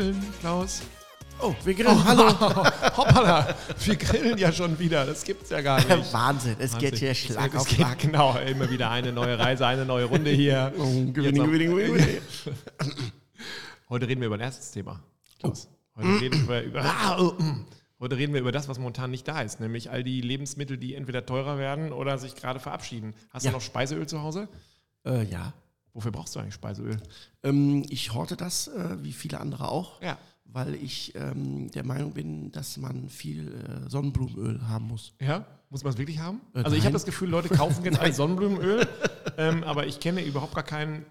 Grillen, Klaus. Oh, wir grillen. Hallo. Hoppala, wir grillen ja schon wieder. Das gibt's ja gar nicht. Wahnsinn, es geht hier Schlag es auf geht, Schlag. Genau, immer wieder eine neue Reise, eine neue Runde hier. Oh, Gewinning, gewinning, gewinning. Heute reden wir über ein erstes Thema. Klaus. Oh. Heute, reden wir über, Ah, oh, mm. heute reden wir über das, was momentan nicht da ist, nämlich all die Lebensmittel, die entweder teurer werden oder sich gerade verabschieden. Hast Ja. du noch Speiseöl zu Hause? Äh, ja. Wofür brauchst du eigentlich Speiseöl? Ähm, ich horte das, äh, wie viele andere auch, Ja. weil ich ähm, der Meinung bin, dass man viel äh, Sonnenblumenöl haben muss. Ja? Muss man es wirklich haben? Äh, also ich habe das Gefühl, Leute kaufen jetzt ein Sonnenblumenöl, ähm, aber ich kenne überhaupt gar keinen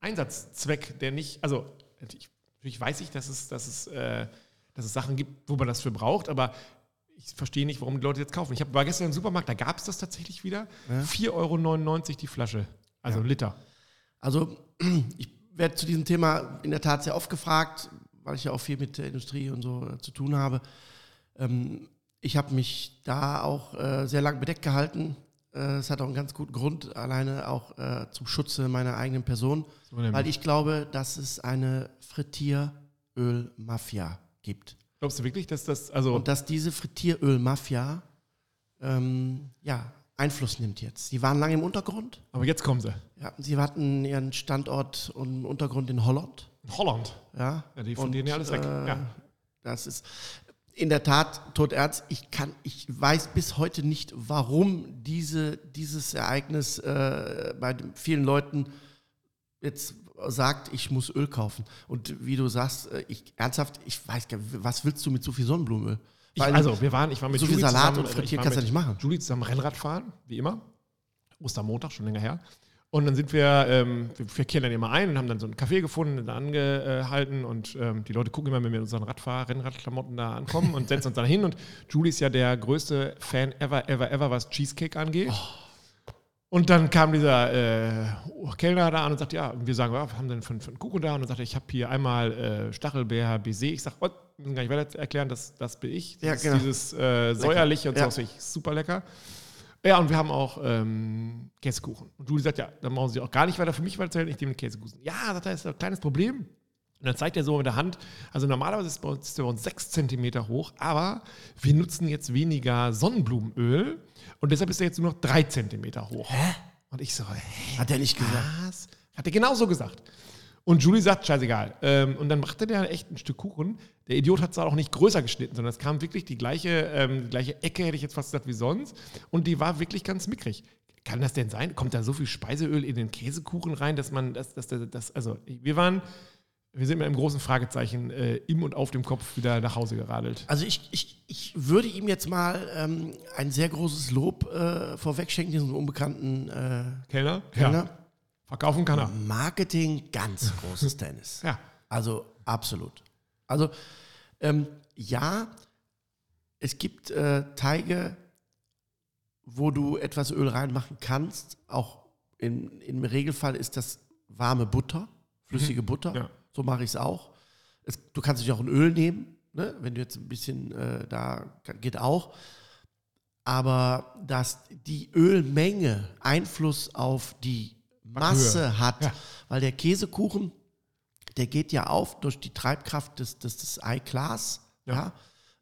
Einsatzzweck, der nicht, also ich, natürlich weiß ich, dass es, dass, es, äh, dass es Sachen gibt, wo man das für braucht, aber ich verstehe nicht, warum die Leute jetzt kaufen. Ich hab, war gestern im Supermarkt, da gab es das tatsächlich wieder. 4,99 Euro die Flasche, also ein Liter. Also ich werde zu diesem Thema in der Tat sehr oft gefragt, weil ich ja auch viel mit der Industrie und so äh, zu tun habe. Ähm, ich habe mich da auch äh, sehr lang bedeckt gehalten. Äh, Es hat auch einen ganz guten Grund, alleine auch zum Schutze meiner eigenen Person, So weil ich glaube, dass es eine Frittieröl-Mafia gibt. Glaubst du wirklich, dass das, also Und dass diese Frittieröl-Mafia ähm, ja, Einfluss nimmt jetzt. Die waren lange im Untergrund. aber jetzt kommen sie. Ja, sie hatten ihren Standort und Untergrund in Holland. Holland. Ja, Ja, die von denen ja alles weg. äh, Ja. Das ist in der Tat todernst. Ich kann, ich weiß bis heute nicht, warum diese, dieses Ereignis äh, bei vielen Leuten jetzt sagt, ich muss Öl kaufen. Und wie du sagst, äh, ich ernsthaft, ich weiß gar nicht, was willst du mit so viel Sonnenblumenöl? Ich, also, wir waren, ich war mit so viel Julie Salat zusammen, und war kannst du mit nicht machen. Julie zusammen Rennrad fahren, wie immer. Ostermontag, schon länger her. Und dann sind wir, ähm, wir verkehren dann immer ein und haben dann so einen Café gefunden, da angehalten und ähm, die Leute gucken immer, wenn wir in unseren Radfahr Rennradklamotten da ankommen und setzen uns dann hin und Julie ist ja der größte Fan ever, ever, ever, was Cheesecake angeht. Und dann kam dieser äh, Kellner da an und sagte, ja, und wir sagen, was haben denn für, für einen Kuchen da? Und dann sagte er, ich habe hier einmal äh, Stachelbeer Baiser. Ich sage, oh, müssen gar nicht weiter erklären, das, das bin ich. Ja, Das ist genau. Dieses äh, säuerliche und Ja. so, super lecker. Ja, und wir haben auch ähm, Käsekuchen. Und Julie sagt, ja, dann brauchen Sie auch gar nicht weiter für mich weiterzählen, ich nehme den Käsekuchen. Ja, sagt er, ist ein kleines Problem. Und dann zeigt er so mit der Hand, also normalerweise ist, bei uns, ist der bei uns 6 cm hoch, aber wir nutzen jetzt weniger Sonnenblumenöl und deshalb ist er jetzt nur noch 3 cm hoch. Hä? Und ich so, hä? Hat er nicht gesagt. Was? Hat er genauso gesagt. Und Julie sagt, scheißegal. Ähm, und dann machte der echt ein Stück Kuchen. Der Idiot hat es auch nicht größer geschnitten, sondern es kam wirklich die gleiche, ähm, die gleiche Ecke, hätte ich jetzt fast gesagt, wie sonst. Und die war wirklich ganz mickrig. Kann das denn sein? Kommt da so viel Speiseöl in den Käsekuchen rein, dass man das, das, das, das also wir waren, wir sind mit einem großen Fragezeichen äh, im und auf dem Kopf wieder nach Hause geradelt. Also ich, ich, ich würde ihm jetzt mal ähm, ein sehr großes Lob äh, vorwegschenken, diesem unbekannten äh, Kellner? Kellner. Verkaufen kann er. Marketing, ganz großes Tennis. Ja. Also absolut. Also ähm, ja, es gibt äh, Teige, wo du etwas Öl reinmachen kannst. Auch in, im Regelfall ist das warme Butter, flüssige Butter. Ja. So mache ich es auch. Du kannst natürlich auch ein Öl nehmen, ne? wenn du jetzt ein bisschen äh, da geht auch. Aber dass die Ölmenge Einfluss auf die Masse hat, Ja. weil der Käsekuchen, der geht ja auf durch die Treibkraft des, des, des Eiglas. Ja. Ja.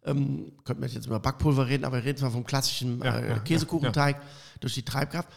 Ähm, könnten wir jetzt über Backpulver reden, aber wir reden zwar vom klassischen äh, Käsekuchenteig durch die Treibkraft.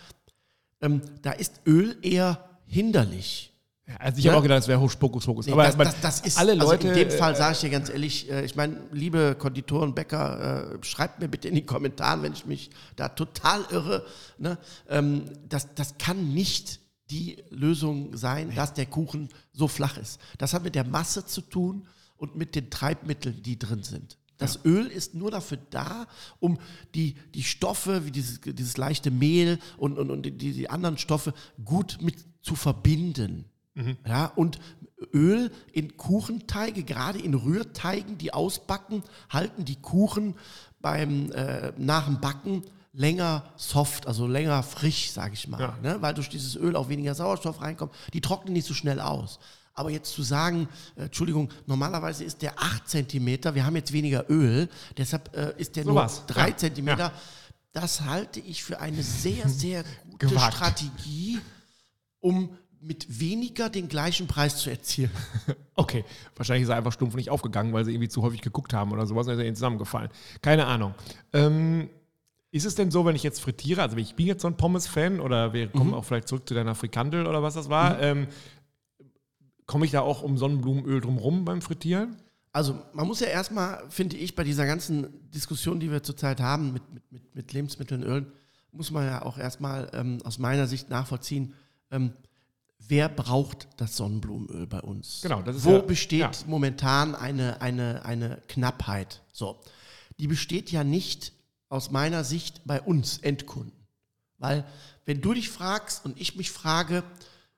Ähm, da ist Öl eher hinderlich. Also ich Ja? habe auch gedacht, das wäre Hokuspokus. Nee, aber das, das, das ist, alle also Leute. in dem Fall äh, sage ich dir ganz ehrlich, äh, ich meine, liebe Konditoren, Bäcker, äh, schreibt mir bitte in die Kommentare, wenn ich mich da total irre. Ne? Ähm, das, das kann nicht die Lösung sein, dass der Kuchen so flach ist. Das hat mit der Masse zu tun und mit den Treibmitteln, die drin sind. Das Öl ist nur dafür da, um die, die Stoffe, wie dieses, dieses leichte Mehl und, und, und die, die anderen Stoffe gut mit zu verbinden. Ja, und Öl in Kuchenteige, gerade in Rührteigen, die ausbacken, halten die Kuchen beim äh, nach dem Backen länger soft, also länger frisch, sage ich mal, Ja. ne? weil durch dieses Öl auch weniger Sauerstoff reinkommt. Die trocknen nicht so schnell aus. Aber jetzt zu sagen, äh, Entschuldigung, normalerweise ist der 8 cm, wir haben jetzt weniger Öl, deshalb äh, ist der So nur war's. 3 Ja. cm. Ja. Das halte ich für eine sehr, sehr gute Gewagt. Strategie, um mit weniger den gleichen Preis zu erzielen. Okay, wahrscheinlich ist er einfach stumpf nicht aufgegangen, weil sie irgendwie zu häufig geguckt haben oder sowas und ist er ihnen zusammengefallen. Keine Ahnung. Ähm, ist es denn so, wenn ich jetzt frittiere, also ich bin jetzt so ein Pommes-Fan oder wir kommen auch vielleicht zurück zu deiner Frikandel oder was das war, ähm, komme ich da auch um Sonnenblumenöl drumrum beim Frittieren? Also man muss ja erstmal, finde ich, bei dieser ganzen Diskussion, die wir zurzeit haben mit, mit, mit, mit Lebensmitteln, Ölen, muss man ja auch erstmal ähm, aus meiner Sicht nachvollziehen, ähm, wer braucht das Sonnenblumenöl bei uns? Genau, das ist Wo ja- besteht ja. momentan eine, eine, eine Knappheit? So, die besteht ja nicht aus meiner Sicht bei uns Endkunden. Weil wenn du dich fragst und ich mich frage,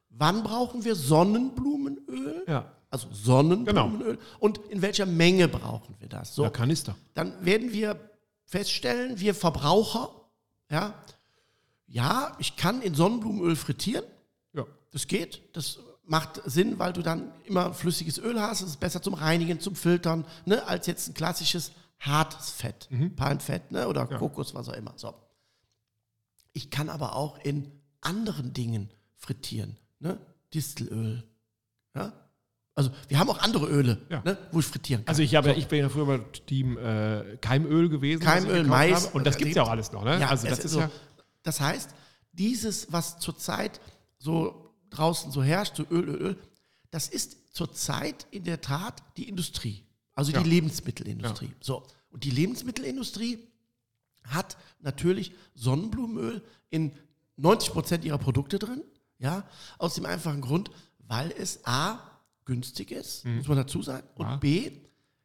wann brauchen wir Sonnenblumenöl? Ja. Also Sonnenblumenöl. Und in welcher Menge brauchen wir das? So, Ja, Kanister. dann werden wir feststellen, wir Verbraucher, ja, ja, ich kann in Sonnenblumenöl frittieren, Ja. das geht, das macht Sinn, weil du dann immer flüssiges Öl hast, das ist besser zum Reinigen, zum Filtern, ne, als jetzt ein klassisches hartes Fett, Palmfett ne, oder Kokos, was auch immer. So. Ich kann aber auch in anderen Dingen frittieren, ne, Distelöl, ja. Also wir haben auch andere Öle, Ja. ne, wo ich frittieren kann. Also ich, habe ja, ich bin ja früher bei Team äh, Keimöl gewesen. Keimöl, Mais. habe. Und das gibt es ja auch alles noch, ne? also es das ist so. ja. Das heißt, dieses, was zurzeit so draußen so herrscht, so Öl, Öl, Öl, das ist zurzeit in der Tat die Industrie, also Ja. die Lebensmittelindustrie. So. Und die Lebensmittelindustrie hat natürlich Sonnenblumenöl in 90 Prozent ihrer Produkte drin, ja, aus dem einfachen Grund, weil es A, günstig ist, muss man dazu sagen, und Ja. B,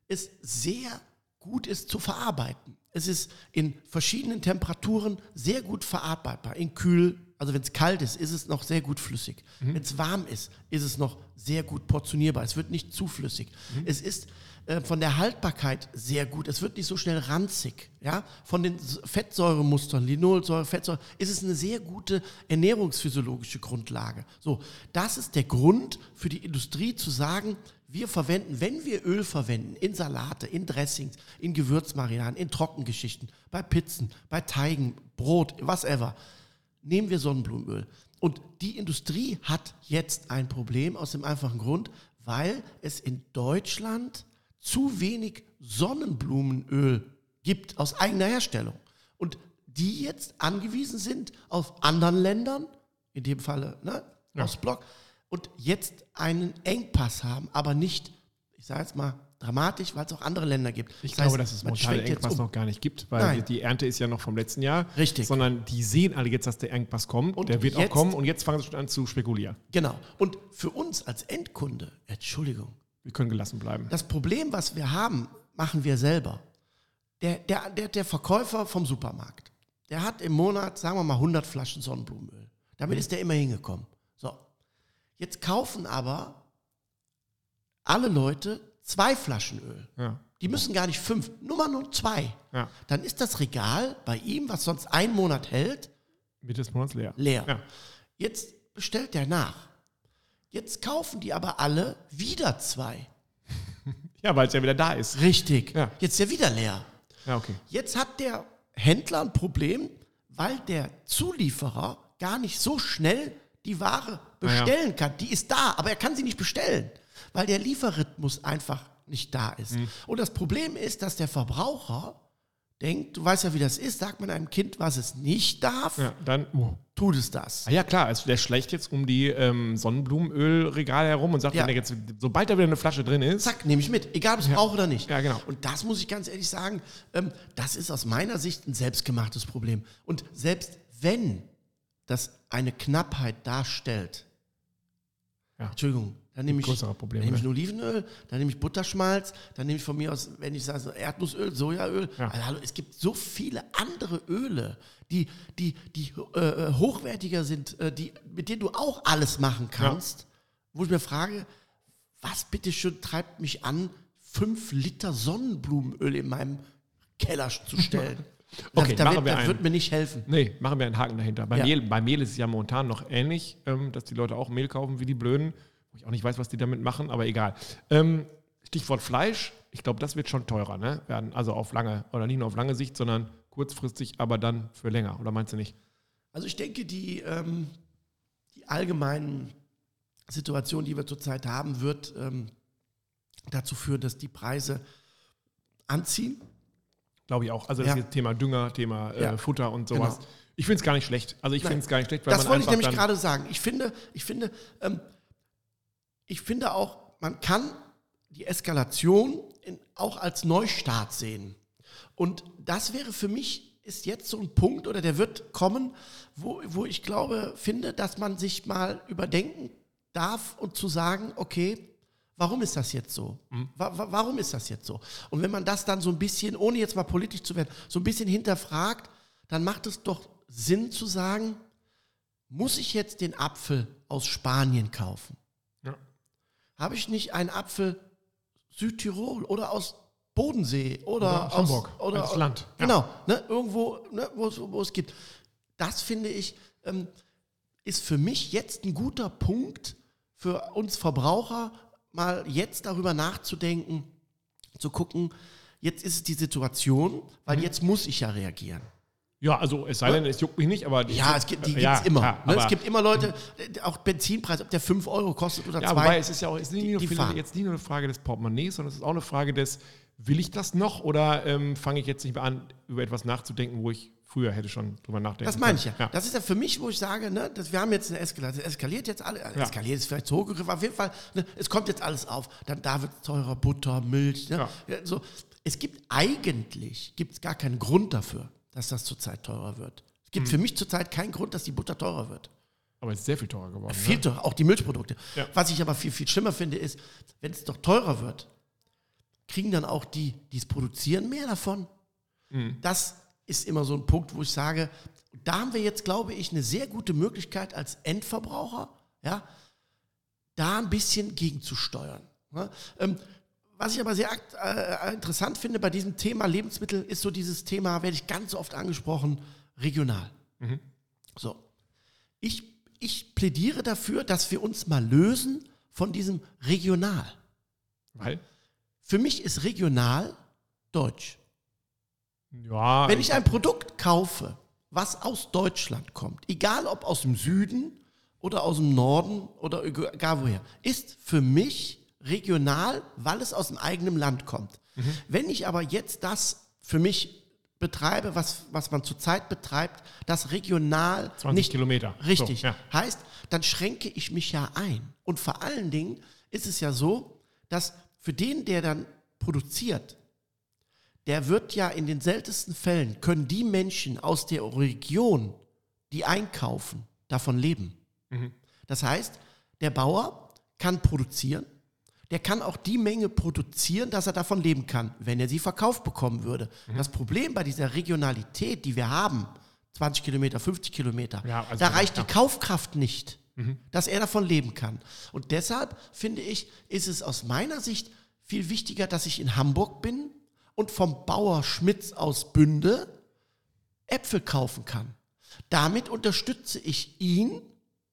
es sehr gut ist zu verarbeiten. Es ist in verschiedenen Temperaturen sehr gut verarbeitbar. In kühl, also wenn es kalt ist, ist es noch sehr gut flüssig. Wenn es warm ist, ist es noch sehr gut portionierbar. Es wird nicht zu flüssig. Es ist äh, von der Haltbarkeit sehr gut. Es wird nicht so schnell ranzig. Ja? Von den Fettsäuremustern, Linolsäure, Fettsäure, ist es eine sehr gute ernährungsphysiologische Grundlage. So, das ist der Grund für die Industrie zu sagen, wir verwenden, wenn wir Öl verwenden, in Salate, in Dressings, in Gewürzmarinaden, in Trockengeschichten, bei Pizzen, bei Teigen, Brot, whatever, nehmen wir Sonnenblumenöl. Und die Industrie hat jetzt ein Problem aus dem einfachen Grund, weil es in Deutschland zu wenig Sonnenblumenöl gibt aus eigener Herstellung. Und die jetzt angewiesen sind auf anderen Ländern, in dem Falle ne, Ostblock, und jetzt einen Engpass haben, aber nicht, ich sage jetzt mal, dramatisch, weil es auch andere Länder gibt. Ich Das glaube, heißt, dass es momentan den Engpass um. noch gar nicht gibt, weil Nein. die, Ernte ist ja noch vom letzten Jahr. Richtig. Sondern die sehen alle jetzt, dass der Engpass kommt. Und der wird auch jetzt- kommen und jetzt fangen sie schon an zu spekulieren. Genau. Und für uns als Endkunde, Entschuldigung, Wir können gelassen bleiben. das Problem, was wir haben, machen wir selber. Der, der, der, der Verkäufer vom Supermarkt, der hat im Monat, sagen wir mal, 100 Flaschen Sonnenblumenöl. Damit ist der immer hingekommen. So. Jetzt kaufen aber alle Leute zwei Flaschen Öl. Ja. Die müssen gar nicht fünf, nur mal nur zwei. Ja. Dann ist das Regal bei ihm, was sonst einen Monat hält, Mitte des Monats leer. leer. Ja. Jetzt bestellt der nach. Jetzt kaufen die aber alle wieder zwei. Ja, weil es ja wieder da ist. Richtig. Ja. Jetzt ist er wieder leer. Ja, okay. Jetzt hat der Händler ein Problem, weil der Zulieferer gar nicht so schnell die Ware bestellen kann. Die ist da, aber er kann sie nicht bestellen, weil der Lieferrhythmus einfach nicht da ist. Mhm. Und das Problem ist, dass der Verbraucher denkt, du weißt ja, wie das ist, sagt man einem Kind, was es nicht darf, Ja, dann. Oh. tut es das. Ah ja, klar, also der schleicht jetzt um die ähm, Sonnenblumenölregale herum und sagt, Ja. jetzt, sobald da wieder eine Flasche drin ist, Zack, nehme ich mit, egal ob ich es brauche oder nicht. Ja, genau. Und das muss ich ganz ehrlich sagen, ähm, das ist aus meiner Sicht ein selbstgemachtes Problem. Und selbst wenn das eine Knappheit darstellt, Ja. Entschuldigung, dann nehme ich, größere Probleme, dann nehme ich Olivenöl, dann nehme ich Butterschmalz, dann nehme ich von mir aus, wenn ich sage, Erdnussöl, Sojaöl. Ja. Also, hallo, es gibt so viele andere Öle, die, die, die äh, hochwertiger sind, äh, die, mit denen du auch alles machen kannst, wo ich mir frage, was bitteschön treibt mich an, fünf Liter Sonnenblumenöl in meinem Keller zu stellen? Okay, das, da machen wird, wir das wird mir nicht helfen. Nee, machen wir einen Haken dahinter. Bei, Ja. Mehl, bei Mehl ist es ja momentan noch ähnlich, ähm, dass die Leute auch Mehl kaufen wie die Blöden. Wo ich auch nicht weiß, was die damit machen, aber egal. Ähm, Stichwort Fleisch. Ich glaube, das wird schon teurer ne? werden. Also auf lange, oder nicht nur auf lange Sicht, sondern kurzfristig, aber dann für länger. Oder meinst du nicht? Also ich denke, die, ähm, die allgemeinen Situation, die wir zurzeit haben, wird ähm, dazu führen, dass die Preise anziehen. Glaube ich auch. Also das Ja. Thema Dünger, Thema äh, Ja. Futter und sowas. Genau. Ich finde es gar nicht schlecht. Also ich finde es gar nicht schlecht, weil Das wollte ich nämlich gerade sagen. Ich finde, ich finde, ähm, ich finde auch, man kann die Eskalation in, auch als Neustart sehen. Und das wäre für mich, ist jetzt so ein Punkt oder der wird kommen, wo, wo ich glaube, finde, dass man sich mal überdenken darf und zu sagen, okay, warum ist das jetzt so? Wa warum ist das jetzt so? Und wenn man das dann so ein bisschen, ohne jetzt mal politisch zu werden, so ein bisschen hinterfragt, dann macht es doch Sinn zu sagen, muss ich jetzt den Apfel aus Spanien kaufen? Habe ich nicht einen Apfel Südtirol oder aus Bodensee oder, Oder aus Hamburg, oder als Land. Ja. Genau, ne, irgendwo, ne, wo, es- wo es gibt. Das finde ich, ähm, ist für mich jetzt ein guter Punkt für uns Verbraucher, mal jetzt darüber nachzudenken, zu gucken, jetzt ist es die Situation, weil Mhm. jetzt muss ich ja reagieren. Ja, also es sei denn, es juckt mich nicht, aber die, Ja, es gibt, die es Ja, immer. klar, ne? Es gibt immer Leute, äh, auch Benzinpreis, ob der 5 Euro kostet oder Ja, 2. wobei es ist ja auch es ist nicht Die- nur, die jetzt nicht nur eine Frage des Portemonnaies, sondern es ist auch eine Frage des, will ich das noch oder ähm, fange ich jetzt nicht mehr an, über etwas nachzudenken, wo ich früher hätte schon drüber nachdenken Das meine ich ja. können. Das ist ja für mich, wo ich sage, ne, dass wir haben jetzt eine Eskalation. Es eskaliert jetzt alle. Eskaliert ist vielleicht zu hoch gegriffen. Auf jeden Fall, ne, es kommt jetzt alles auf. Dann da wird teurer Butter, Milch. Ne? Ja. Ja, so. Es gibt eigentlich gibt's gar keinen Grund dafür, dass das zurzeit teurer wird. Es gibt für mich zurzeit keinen Grund, dass die Butter teurer wird. Aber es ist sehr viel teurer geworden. Viel ne? teurer, auch die Milchprodukte. Ja. Was ich aber viel, viel schlimmer finde, ist, wenn es doch teurer wird, kriegen dann auch die, die es produzieren, mehr davon. Mhm. Das ist immer so ein Punkt, wo ich sage, da haben wir jetzt, glaube ich, eine sehr gute Möglichkeit als Endverbraucher, ja, da ein bisschen gegenzusteuern. Ne? Ähm, was ich aber sehr akt- äh, interessant finde bei diesem Thema Lebensmittel, ist so dieses Thema, werde ich ganz oft angesprochen, regional. So. Ich, ich plädiere dafür, dass wir uns mal lösen von diesem regional. Weil? Für mich ist regional deutsch. Ja, Wenn ich ein Produkt kaufe, was aus Deutschland kommt, egal ob aus dem Süden oder aus dem Norden oder egal woher, ist für mich regional, weil es aus dem eigenen Land kommt. Wenn ich aber jetzt das für mich betreibe, was, was man zurzeit betreibt, das regional 20 nicht Kilometer. Richtig. So, ja. Heißt, dann schränke ich mich ja ein. Und vor allen Dingen ist es ja so, dass für den, der dann produziert, der wird ja in den seltensten Fällen, können die Menschen aus der Region, die einkaufen, davon leben. Das heißt, der Bauer kann produzieren, der kann auch die Menge produzieren, dass er davon leben kann, wenn er sie verkauft bekommen würde. Das Problem bei dieser Regionalität, die wir haben, 20 Kilometer, 50 Kilometer, Ja, also- da reicht ja. die Kaufkraft nicht, dass er davon leben kann. Und deshalb finde ich, ist es aus meiner Sicht viel wichtiger, dass ich in Hamburg bin und vom Bauer Schmitz aus Bünde Äpfel kaufen kann. Damit unterstütze ich ihn,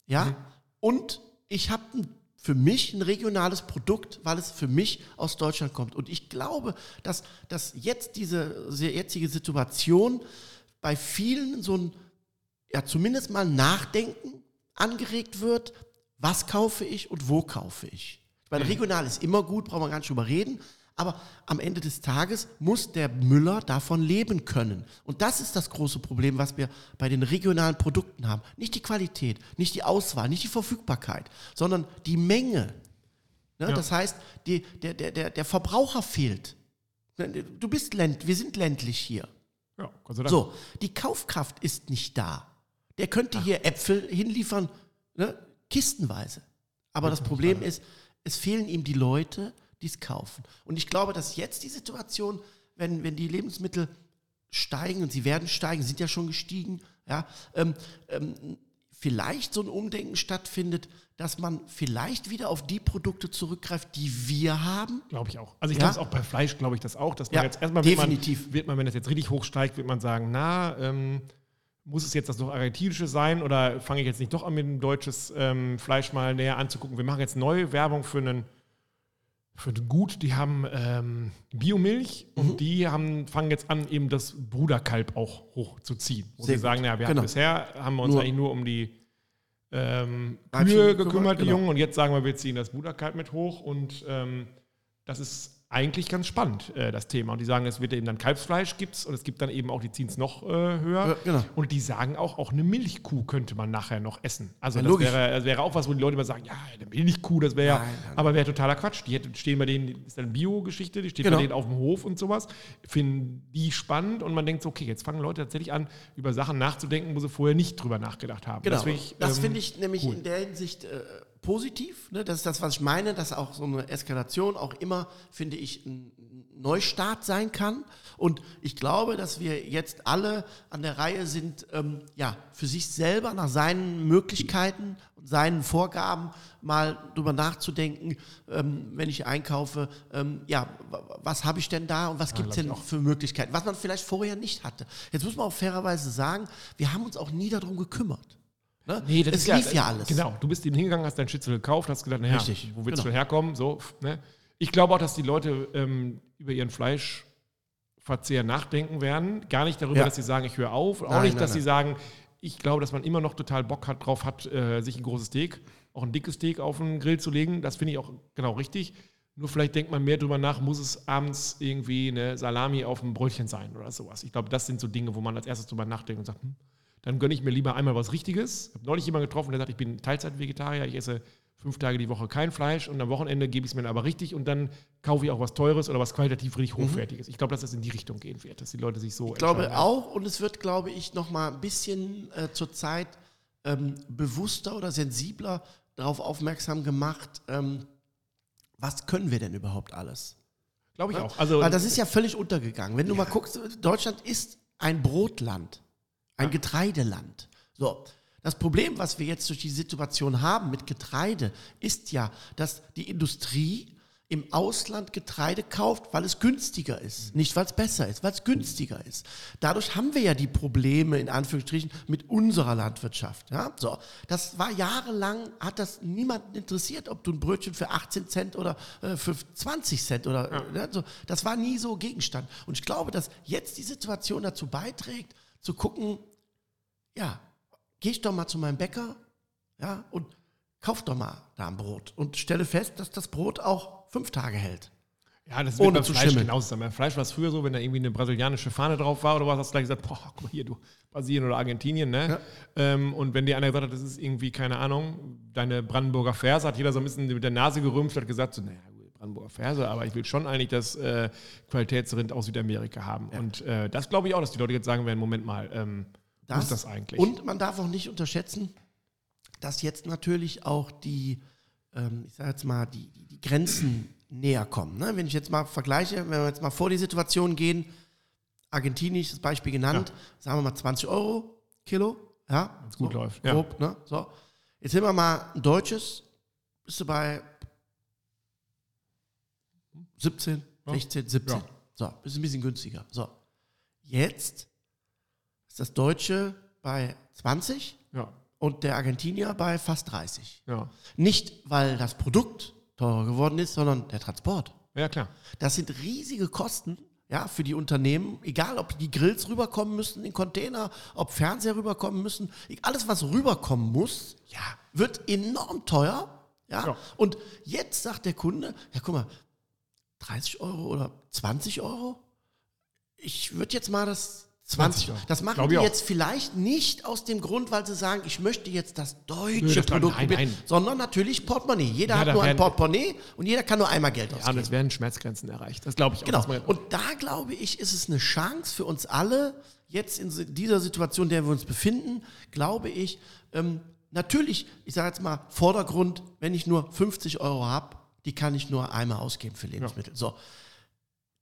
ja, und ich habe für mich ein regionales Produkt, weil es für mich aus Deutschland kommt. Und ich glaube, dass, dass jetzt diese sehr jetzige Situation bei vielen so ein, ja, zumindest mal Nachdenken angeregt wird, was kaufe ich und wo kaufe ich. Ich meine, regional ist immer gut, brauchen wir gar nicht drüber reden, aber am Ende des Tages muss der Müller davon leben können. Und das ist das große Problem, was wir bei den regionalen Produkten haben. Nicht die Qualität, nicht die Auswahl, nicht die Verfügbarkeit, sondern die Menge. Ne? Ja. Das heißt, die, der, der, der, der Verbraucher fehlt. Du bist länd, wir sind ländlich hier. Ja, Gott sei Dank. So, die Kaufkraft ist nicht da. Der könnte hier Äpfel hinliefern, ne, kistenweise. Aber das Problem ist, es fehlen ihm die Leute, die es kaufen. Und ich glaube, dass jetzt die Situation, wenn, wenn die Lebensmittel steigen, und sie werden steigen, sind ja schon gestiegen, ja, ähm, ähm, vielleicht so ein Umdenken stattfindet, dass man vielleicht wieder auf die Produkte zurückgreift, die wir haben. Glaube ich auch. Also ich Ja? glaube es auch bei Fleisch, glaube ich das auch, dass man Ja, jetzt erstmal wird definitiv. Man, wird man, wenn das jetzt richtig hochsteigt, wird man sagen, na, ähm, muss es jetzt das noch argentinische sein oder fange ich jetzt nicht doch an, mir ein deutsches ähm, Fleisch mal näher anzugucken? Wir machen jetzt neue Werbung für einen für Gut, die haben ähm, Biomilch Mhm. und die haben, fangen jetzt an, eben das Bruderkalb auch hochzuziehen. Wo Sehr sie sagen, gut. ja, wir Genau. hatten bisher, haben wir uns Nur- eigentlich nur um die ähm, Kühe gekümmert, gekümmert, die genau. Jungen. Und jetzt sagen wir, wir ziehen das Bruderkalb mit hoch. Und ähm, das ist eigentlich ganz spannend, äh, das Thema. Und die sagen, es wird eben dann Kalbsfleisch gibt's und es gibt dann eben auch, die ziehen es noch äh, höher. Ja, genau. Und die sagen auch, auch eine Milchkuh könnte man nachher noch essen. Also Ja, das, wäre, das wäre auch was, wo die Leute immer sagen, ja, eine Milchkuh, das wäre ja, aber wäre totaler Quatsch. Die stehen bei denen, das ist eine Bio-Geschichte, die steht Genau. bei denen auf dem Hof und sowas. Finden die spannend und man denkt so, okay, jetzt fangen Leute tatsächlich an, über Sachen nachzudenken, wo sie vorher nicht drüber nachgedacht haben. Genau. Das finde ich, das ähm, finde ich nämlich cool. in der Hinsicht äh, positiv. Ne? Das ist das, was ich meine, dass auch so eine Eskalation auch immer, finde ich, ein Neustart sein kann. Und ich glaube, dass wir jetzt alle an der Reihe sind, ähm, ja, für sich selber nach seinen Möglichkeiten und seinen Vorgaben mal drüber nachzudenken, ähm, wenn ich einkaufe, ähm, ja, was habe ich denn da und was gibt es denn auch. für Möglichkeiten, was man vielleicht vorher nicht hatte. Jetzt muss man auch fairerweise sagen, wir haben uns auch nie darum gekümmert. Ne? Nee, das es ist ja, lief ja alles. Genau, du bist eben hingegangen, hast dein Schnitzel gekauft, hast gedacht, naja, Richtig, wo willst genau. du herkommen? So, ne? Ich glaube auch, dass die Leute ähm, über ihren Fleischverzehr nachdenken werden. Gar nicht darüber, Ja. dass sie sagen, ich höre auf. Auch Nein, nicht, nein, dass sie nein. sagen, ich glaube, dass man immer noch total Bock hat, drauf hat, äh, sich ein großes Steak, auch ein dickes Steak auf den Grill zu legen. Das finde ich auch genau richtig. Nur vielleicht denkt man mehr drüber nach, muss es abends irgendwie eine Salami auf dem Brötchen sein oder sowas. Ich glaube, das sind so Dinge, wo man als erstes drüber nachdenkt und sagt, hm, dann gönne ich mir lieber einmal was Richtiges. Ich habe neulich jemanden getroffen, der sagt, ich bin Teilzeit-Vegetarier, ich esse fünf Tage die Woche kein Fleisch und am Wochenende gebe ich es mir aber richtig und dann kaufe ich auch was Teures oder was qualitativ richtig hochwertiges. Ich glaube, dass das in die Richtung gehen wird, dass die Leute sich so Mhm. Ich glaube auch, und es wird, glaube ich, noch mal ein bisschen äh, zur Zeit ähm, bewusster oder sensibler darauf aufmerksam gemacht, ähm, was können wir denn überhaupt alles? Glaube ich auch. Also, Weil das ist ja völlig untergegangen. Wenn du mal guckst, Deutschland ist ein Brotland, ein Getreideland. So. Das Problem, was wir jetzt durch die Situation haben mit Getreide, ist ja, dass die Industrie im Ausland Getreide kauft, weil es günstiger ist. Nicht, weil es besser ist, weil es günstiger ist. Dadurch haben wir ja die Probleme, in Anführungsstrichen, mit unserer Landwirtschaft. Ja? So. Das war jahrelang, hat das niemanden interessiert, ob du ein Brötchen für 18 Cent oder äh, für 20 Cent oder ne? so. Das war nie so Gegenstand. Und ich glaube, dass jetzt die Situation dazu beiträgt, zu gucken, ja, geh ich doch mal zu meinem Bäcker, ja, und kauf doch mal da ein Brot und stelle fest, dass das Brot auch fünf Tage hält. ja, das ohne wird beim zu Fleisch schimmeln. genauso. Beim Fleisch war es früher so, wenn da irgendwie eine brasilianische Fahne drauf war oder was, hast du gleich gesagt, boah, guck mal hier, du, Brasilien oder Argentinien, ne? Ähm, und wenn dir einer gesagt hat, das ist irgendwie, keine Ahnung, deine Brandenburger Ferse, hat jeder so ein bisschen mit der Nase gerümpft, hat gesagt, so, naja, Brandenburger Ferse, aber ich will schon eigentlich das äh, Qualitätsrind aus Südamerika haben. Und äh, das glaube ich auch, dass die Leute jetzt sagen werden, Moment mal, ähm, wo ist das eigentlich? Und man darf auch nicht unterschätzen, dass jetzt natürlich auch die, ähm, ich sage jetzt mal, die, die, Grenzen näher kommen. Ne? Wenn ich jetzt mal vergleiche, wenn wir jetzt mal vor die Situation gehen, Argentinien ist das Beispiel genannt, sagen wir mal 20 Euro Kilo, ja, Wenn's gut läuft, ja. grob, ne? so. Jetzt nehmen wir mal ein deutsches, bist du bei 17, Ja. 16, 17. Ja. So, ist ein bisschen günstiger. So, jetzt ist das Deutsche bei 20 ja, und der Argentinier bei fast 30. ja. Nicht, weil das Produkt teurer geworden ist, sondern der Transport. Ja, klar. Das sind riesige Kosten ja, für die Unternehmen, egal ob die Grills rüberkommen müssen in Container, ob Fernseher rüberkommen müssen. Alles, was rüberkommen muss, ja, wird enorm teuer. Ja? Ja. Und jetzt sagt der Kunde, ja guck mal, 30 Euro oder 20 Euro? Ich würde jetzt mal das 20 20 Euro. Das machen die jetzt vielleicht nicht aus dem Grund, weil sie sagen, ich möchte jetzt das deutsche Nö, das- Produkt nein, nein. sondern natürlich Portemonnaie. Jeder Ja, hat nur ein Portemonnaie und jeder kann nur einmal Geld Ja, ausgeben. und es werden Schmerzgrenzen erreicht. Das glaube ich auch. Genau. Und da glaube ich, ist es eine Chance für uns alle, jetzt in dieser Situation, in der wir uns befinden, glaube ich, ähm, natürlich, ich sage jetzt mal, Vordergrund, wenn ich nur 50 Euro habe, die kann ich nur einmal ausgeben für Lebensmittel. So.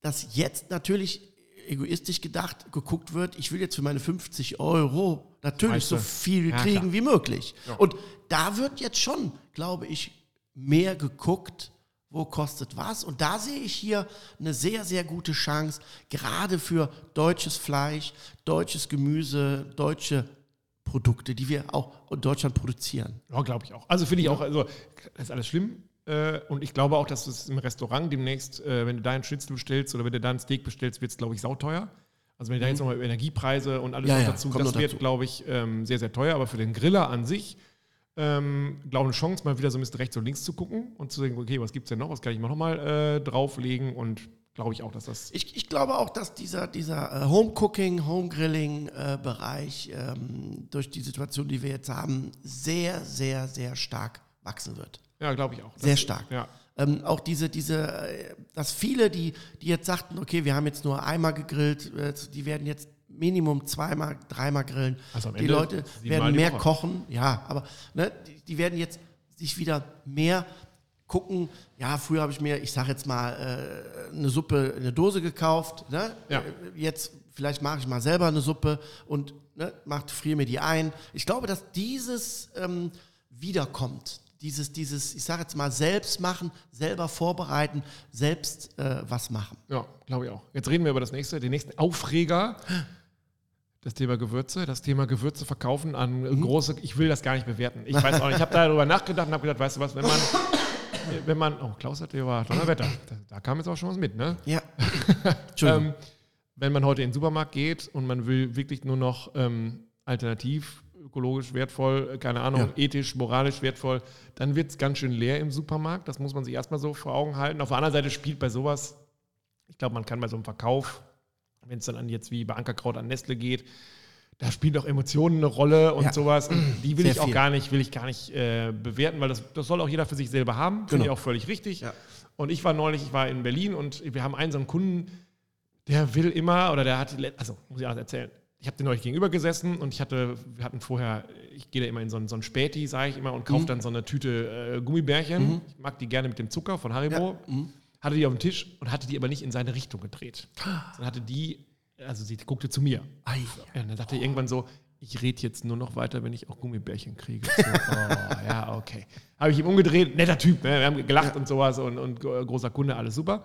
Dass jetzt natürlich egoistisch gedacht geguckt wird, ich will jetzt für meine 50 Euro natürlich Weißt so viel Ja, kriegen klar. wie möglich. Und da wird jetzt schon, glaube ich, mehr geguckt, wo kostet was. Und da sehe ich hier eine sehr, sehr gute Chance, gerade für deutsches Fleisch, deutsches Gemüse, deutsche Produkte, die wir auch in Deutschland produzieren. Ja, glaube ich auch. Also finde ich auch, also das ist alles schlimm. Äh, und ich glaube auch, dass es im Restaurant demnächst, äh, wenn du da einen Schnitzel bestellst oder wenn du da ein Steak bestellst, wird es, glaube ich, sauteuer. Also wenn du da jetzt nochmal über Energiepreise und alles Ja, noch dazu, kommt das noch wird, dazu. glaube ich, ähm, sehr, sehr teuer. Aber für den Griller an sich Ähm, glaube eine Chance, mal wieder so ein bisschen rechts und links zu gucken und zu denken, okay, was gibt es denn noch, was kann ich mal nochmal äh, drauflegen und glaube ich auch, dass das. Ich, ich, glaube auch, dass dieser, dieser äh, Home-Cooking, Home-Grilling-Bereich äh, ähm, durch die Situation, die wir jetzt haben, sehr, sehr, sehr stark wachsen wird. Ja, glaube ich auch. Sehr das, stark. Ja. Ähm, auch diese, diese, äh, dass viele, die, die jetzt sagten, okay, wir haben jetzt nur einmal gegrillt, äh, die werden jetzt Minimum zweimal, dreimal grillen. Also die Leute werden mehr kochen, ja, aber ne, die, die, werden jetzt sich wieder mehr gucken. Ja, früher habe ich mir, ich sage jetzt mal, äh, eine Suppe, eine Dose gekauft. Ne? Ja. Jetzt vielleicht mache ich mal selber eine Suppe und ne, friere mir die ein. Ich glaube, dass dieses ähm, wiederkommt. Dieses, dieses, ich sage jetzt mal, selbst machen, selber vorbereiten, selbst äh, was machen. Ja, glaube ich auch. Jetzt reden wir über das nächste, den nächsten Aufreger das Thema Gewürze, das Thema Gewürze verkaufen an mhm. große, ich will das gar nicht bewerten. Ich weiß auch nicht, ich habe darüber nachgedacht und habe gedacht, weißt du was, wenn man, wenn man, oh, Klaus hat war Donnerwetter, da, da kam jetzt auch schon was mit, ne? Ja. ähm, wenn man heute in den Supermarkt geht und man will wirklich nur noch ähm, alternativ, ökologisch wertvoll, keine Ahnung, ja. ethisch, moralisch wertvoll, dann wird es ganz schön leer im Supermarkt. Das muss man sich erstmal so vor Augen halten. Auf der anderen Seite spielt bei sowas, ich glaube, man kann bei so einem Verkauf wenn es dann an jetzt wie bei Ankerkraut an Nestle geht, da spielen doch Emotionen eine Rolle und ja. sowas. die will Sehr ich auch viel. gar nicht, will ich gar nicht äh, bewerten, weil das, das soll auch jeder für sich selber haben. Finde genau. ich auch völlig richtig. Ja. Und ich war neulich, ich war in Berlin und wir haben einen so einen Kunden, der will immer, oder der hat, also muss ich alles erzählen, ich habe den neulich gegenüber gesessen und ich hatte, wir hatten vorher, ich gehe da immer in so ein, so ein Späti, sage ich immer, und kaufe mhm. dann so eine Tüte äh, Gummibärchen. Mhm. Ich mag die gerne mit dem Zucker von Haribo. Ja. Mhm hatte die auf dem Tisch und hatte die aber nicht in seine Richtung gedreht. Dann hatte die, also sie guckte zu mir. Ei. Ja, und dann dachte oh. irgendwann so, ich rede jetzt nur noch weiter, wenn ich auch Gummibärchen kriege. So, oh, ja, okay. Habe ich ihm umgedreht, netter Typ, ne? wir haben gelacht ja. und sowas und, und, großer Kunde, alles super.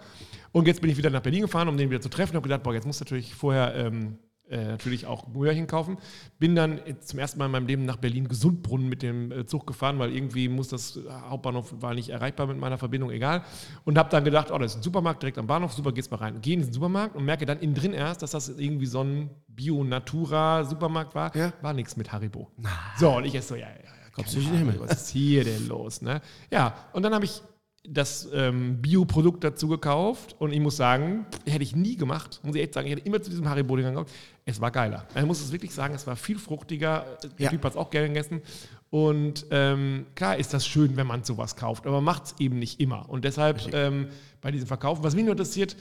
Und jetzt bin ich wieder nach Berlin gefahren, um den wieder zu treffen und habe gedacht, boah, jetzt muss natürlich vorher ähm, äh, natürlich auch Gummibärchen kaufen. Bin dann zum ersten Mal in meinem Leben nach Berlin-Gesundbrunnen mit dem äh, Zug gefahren, weil irgendwie muss das Hauptbahnhof war nicht erreichbar mit meiner Verbindung, egal. Und habe dann gedacht, oh, das ist ein Supermarkt direkt am Bahnhof, super, geht's mal rein. Gehe in diesen Supermarkt und merke dann innen drin erst, dass das irgendwie so ein Bio-Natura-Supermarkt war. Ja. War nichts mit Haribo. Na. So, und ich erst so, ja, ja, ja. Kommst du nicht Himmel? Was ist hier denn los? Ne? Ja, und dann habe ich das ähm, Bioprodukt dazu gekauft und ich muss sagen, hätte ich nie gemacht, muss ich echt sagen, ich hätte immer zu diesem Haribo gegangen. Es war geiler. Ich muss es wirklich sagen, es war viel fruchtiger. Ja. Hat es auch gerne gegessen. Und ähm, klar ist das schön, wenn man sowas kauft, aber man macht es eben nicht immer. Und deshalb ähm, bei diesem Verkauf, was mich nur interessiert,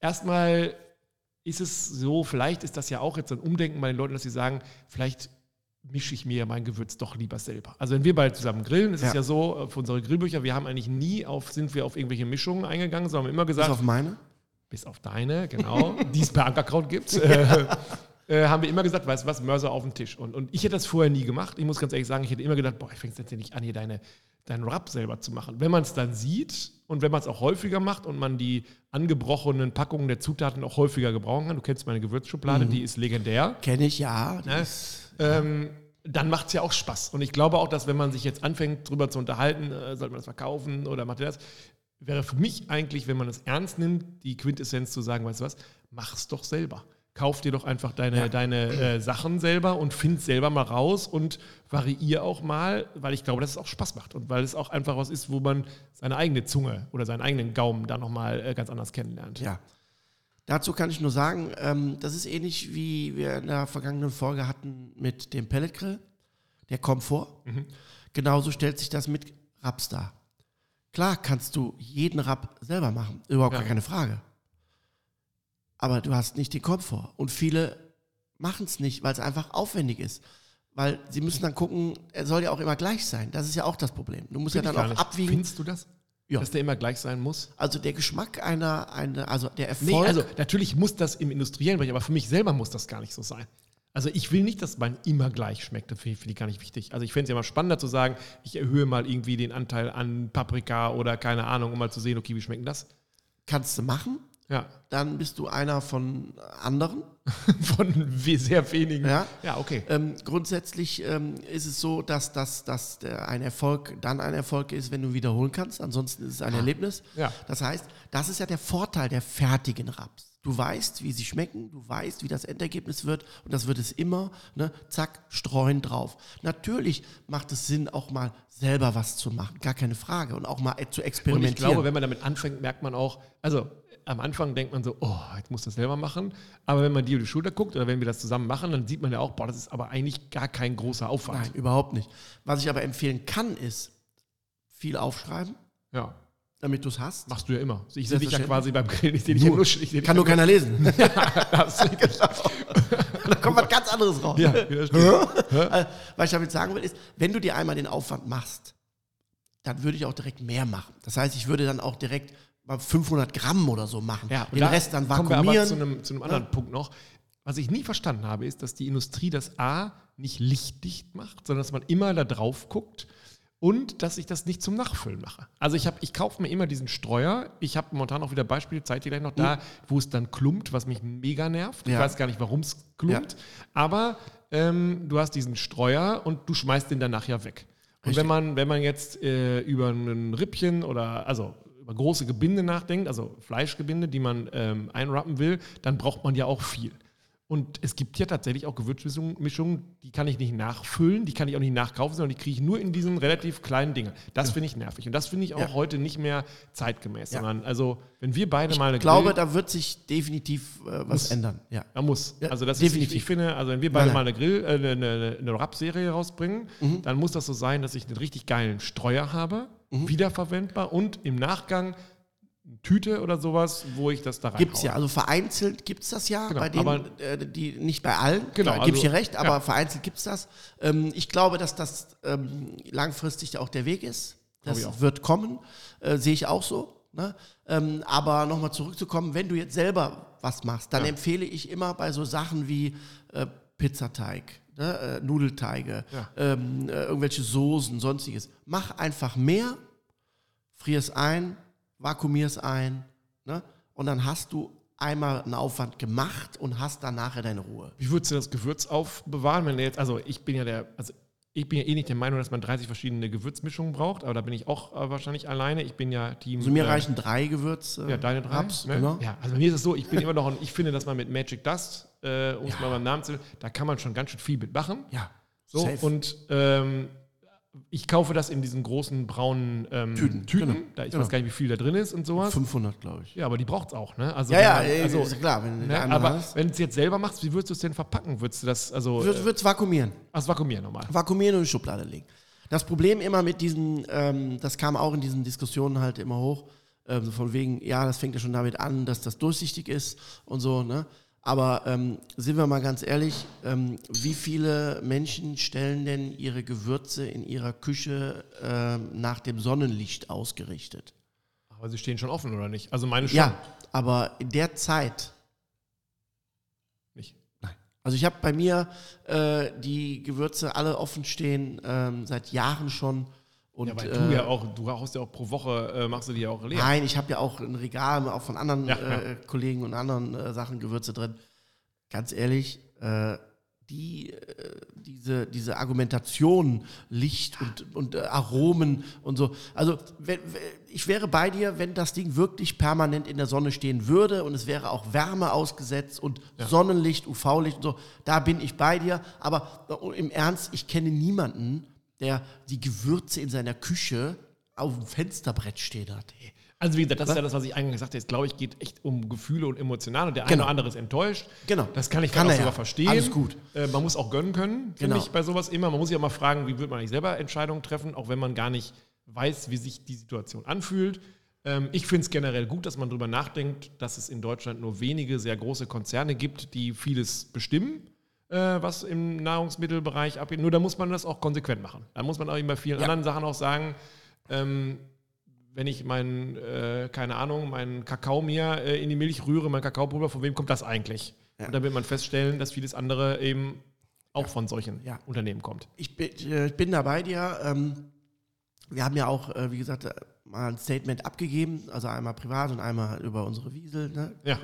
erstmal ist es so, vielleicht ist das ja auch jetzt ein Umdenken bei den Leuten, dass sie sagen, vielleicht mische ich mir mein Gewürz doch lieber selber. Also wenn wir beide zusammen grillen, ist ja. es ja so, für unsere Grillbücher, wir haben eigentlich nie auf, sind wir auf irgendwelche Mischungen eingegangen, sondern haben immer gesagt. Bis auf meine? Bis auf deine, genau, die es bei Ankerkraut gibt. äh, äh, haben wir immer gesagt, weißt du was, Mörser auf den Tisch. Und, und ich hätte das vorher nie gemacht. Ich muss ganz ehrlich sagen, ich hätte immer gedacht, boah, ich fängst jetzt nicht an, hier deine, deinen Rap selber zu machen. Wenn man es dann sieht und wenn man es auch häufiger macht und man die angebrochenen Packungen der Zutaten auch häufiger gebrauchen kann, du kennst meine Gewürzschublade, mhm. die ist legendär. Kenne ich, ja. Ne? Ähm, dann macht es ja auch Spaß. Und ich glaube auch, dass wenn man sich jetzt anfängt, darüber zu unterhalten, äh, sollte man das verkaufen oder macht er das, wäre für mich eigentlich, wenn man es ernst nimmt, die Quintessenz zu sagen, weißt du was, mach es doch selber. Kauf dir doch einfach deine, ja. deine äh, Sachen selber und find selber mal raus und variier auch mal, weil ich glaube, dass es auch Spaß macht und weil es auch einfach was ist, wo man seine eigene Zunge oder seinen eigenen Gaumen da nochmal äh, ganz anders kennenlernt. Ja. Dazu kann ich nur sagen, ähm, das ist ähnlich wie wir in der vergangenen Folge hatten mit dem Pelletgrill, der Komfort. Mhm. Genauso stellt sich das mit Raps dar. Klar kannst du jeden Rap selber machen, überhaupt ja. gar keine Frage. Aber du hast nicht den Komfort. Und viele machen es nicht, weil es einfach aufwendig ist. Weil sie müssen dann gucken, er soll ja auch immer gleich sein. Das ist ja auch das Problem. Du musst Find ja dann auch nicht. abwiegen. Findest du das? Ja. Dass der immer gleich sein muss? Also der Geschmack einer, einer also der Erfolg. Nee, also natürlich muss das im industriellen Bereich, aber für mich selber muss das gar nicht so sein. Also ich will nicht, dass man immer gleich schmeckt. Das finde ich gar nicht wichtig. Also ich fände es ja mal spannender zu sagen, ich erhöhe mal irgendwie den Anteil an Paprika oder keine Ahnung, um mal zu sehen, okay, wie schmeckt denn das? Kannst du machen. Ja. Dann bist du einer von anderen. von sehr wenigen. Ja, ja okay. Ähm, grundsätzlich ähm, ist es so, dass, dass, dass ein Erfolg dann ein Erfolg ist, wenn du wiederholen kannst. Ansonsten ist es ein ah. Erlebnis. Ja. Das heißt, das ist ja der Vorteil der fertigen Raps. Du weißt, wie sie schmecken, du weißt, wie das Endergebnis wird und das wird es immer, ne, zack, streuen drauf. Natürlich macht es Sinn, auch mal selber was zu machen, gar keine Frage und auch mal zu Und experimentieren. ich glaube, wenn man damit anfängt, merkt man auch, also am Anfang denkt man so, oh, jetzt muss das selber machen. Aber wenn man die über die Schulter guckt oder wenn wir das zusammen machen, dann sieht man ja auch, boah, das ist aber eigentlich gar kein großer Aufwand. Nein, überhaupt nicht. Was ich aber empfehlen kann, ist viel aufschreiben, Ja, damit du es hast. machst du ja immer. Ich sehe dich ja quasi beim Grillen, ich sehe dich ja Nur. ich Kann nur keiner lesen. Das ist richtig. da kommt was ganz anderes raus. ja, ja. Äh, Was ich damit sagen will, ist, wenn du dir einmal den Aufwand machst, dann würde ich auch direkt mehr machen. Das heißt, ich würde dann auch direkt mal 500 Gramm oder so machen. Ja, und den da Rest dann kommen wir aber vakuumieren. zu einem, zu einem anderen Punkt noch. Was ich nie verstanden habe, ist, dass die Industrie das A nicht lichtdicht macht, sondern dass man immer da drauf guckt und dass ich das nicht zum Nachfüllen mache. Also ich, hab- ich kaufe mir immer diesen Streuer. Ich habe momentan auch wieder Beispiele, zeige dir gleich noch da, wo es dann klumpt, was mich mega nervt. Ich Ja. weiß gar nicht, warum es klumpt. Aber ähm, du hast diesen Streuer und du schmeißt den danach ja weg. Und Richtig. wenn man, wenn man jetzt äh, über ein Rippchen oder also über große Gebinde nachdenkt, also Fleischgebinde, die man ähm, einrappen will, dann braucht man ja auch viel. Und es gibt ja tatsächlich auch Gewürzmischungen, Mischungen, die kann ich nicht nachfüllen, die kann ich auch nicht nachkaufen, sondern die kriege ich nur in diesen relativ kleinen Dingen. Das finde ich nervig. Und das finde ich auch Ja. heute nicht mehr zeitgemäß. Ja. Sondern, also, wenn wir beide mal eine Ich glaube, Grill- da wird sich definitiv äh, was Muss. ändern. Ja. da muss. Ja, also das definitiv. Ist, ich, ich finde, also wenn wir beide Nein, mal nein. eine Grill, äh, eine, eine, eine Rap-Serie rausbringen, Mhm. dann muss das so sein, dass ich einen richtig geilen Streuer habe, Mhm. wiederverwendbar und im Nachgang Tüte oder sowas, wo ich das da rein Gibt es ja, also vereinzelt gibt es das ja, Genau, bei denen, aber- äh, die nicht bei allen, Genau, da gebe ich also- dir recht, aber ja. vereinzelt gibt es das. Ähm, ich glaube, dass das ähm, langfristig auch der Weg ist. Ich Das wird kommen, äh, sehe ich auch so. Ne? Ähm, aber nochmal zurückzukommen, wenn du jetzt selber was machst, dann Ja. empfehle ich immer bei so Sachen wie äh, Pizzateig, ne? äh, Nudelteige, Ja. ähm, äh, irgendwelche Soßen, sonstiges. Mach einfach mehr, frier es ein, vakuumier es ein, ne? und dann hast du einmal einen Aufwand gemacht und hast dann nachher deine Ruhe. Wie würdest du das Gewürz aufbewahren, wenn du jetzt, also ich bin ja der, also ich bin ja eh nicht der Meinung, dass man 30 verschiedene Gewürzmischungen braucht, aber da bin ich auch äh, wahrscheinlich alleine. Ich bin ja Team. Also mir äh, reichen drei Gewürze. Ja, deine drei. Raps, ne? genau. Ja, also bei mir ist es so, ich bin immer noch, ein, ich finde, dass man mit Magic Dust, äh, um es Ja. mal beim Namen zu nennen, da kann man schon ganz schön viel mitmachen. Ja, So, safe. und ähm, ich kaufe das in diesen großen braunen ähm, Tüten, Tüten. genau, Da, ich genau. weiß gar nicht, wie viel da drin ist und sowas. 500, glaube ich. Ja, aber die braucht es auch, ne? Also, Ja, ja, äh, also, ist klar. Wenn ne? aber wenn du es jetzt selber machst, wie würdest du es denn verpacken? Würdest du das, also, wird äh, es vakuumieren. als vakuumieren nochmal? Vakuumieren und in die Schublade legen. Das Problem immer mit diesen, ähm, das kam auch in diesen Diskussionen halt immer hoch, ähm, von wegen, ja, das fängt ja schon damit an, dass das durchsichtig ist und so, ne? Aber ähm, sind wir mal ganz ehrlich, ähm, wie viele Menschen stellen denn ihre Gewürze in ihrer Küche ähm, nach dem Sonnenlicht ausgerichtet? Aber sie stehen schon offen, oder nicht? Also meine schon. Ja, aber in der Zeit Nicht. Also ich habe bei mir äh, die Gewürze alle offen stehen, ähm, seit Jahren schon. Und, Ja, weil äh, du ja auch, du haust ja auch pro Woche, äh, machst du die ja auch leer. Nein, ich habe ja auch ein Regal auch von anderen Ja, äh, Kollegen und anderen äh, Sachen Gewürze drin. Ganz ehrlich, äh, die, äh, diese, diese Argumentation, Licht und, und äh, Aromen und so. Also wenn, ich wäre bei dir, wenn das Ding wirklich permanent in der Sonne stehen würde und es wäre auch Wärme ausgesetzt und Sonnenlicht, UV-Licht und so. Da bin ich bei dir. Aber äh, im Ernst, ich kenne niemanden, der die Gewürze in seiner Küche auf dem Fensterbrett stehen hat. Ey. Also wie gesagt, das ist ja das, was ich eingangs gesagt habe. Jetzt glaube ich, geht echt um Gefühle und Emotionen. Und der eine Genau. oder andere ist enttäuscht. Genau. Das kann ich Kann auch sogar ja. verstehen. Alles gut. Äh, man muss auch gönnen können, finde Genau. ich, bei sowas immer. Man muss sich auch mal fragen, wie wird man eigentlich selber Entscheidungen treffen, auch wenn man gar nicht weiß, wie sich die Situation anfühlt. Ähm, ich finde es generell gut, dass man darüber nachdenkt, dass es in Deutschland nur wenige sehr große Konzerne gibt, die vieles bestimmen, was im Nahrungsmittelbereich abgeht. Nur da muss man das auch konsequent machen. Da muss man auch bei vielen Ja. anderen Sachen auch sagen, ähm, wenn ich meinen, äh, keine Ahnung, meinen Kakao mir äh, in die Milch rühre, mein Kakaopulver, von wem kommt das eigentlich? Ja. Und dann wird man feststellen, dass vieles andere eben auch von solchen Ja. Unternehmen kommt. Ich bin, äh, ich bin da bei dir. Ähm, wir haben ja auch, äh, wie gesagt, äh, mal ein Statement abgegeben, also einmal privat und einmal über unsere Wiesel, ne, Ja.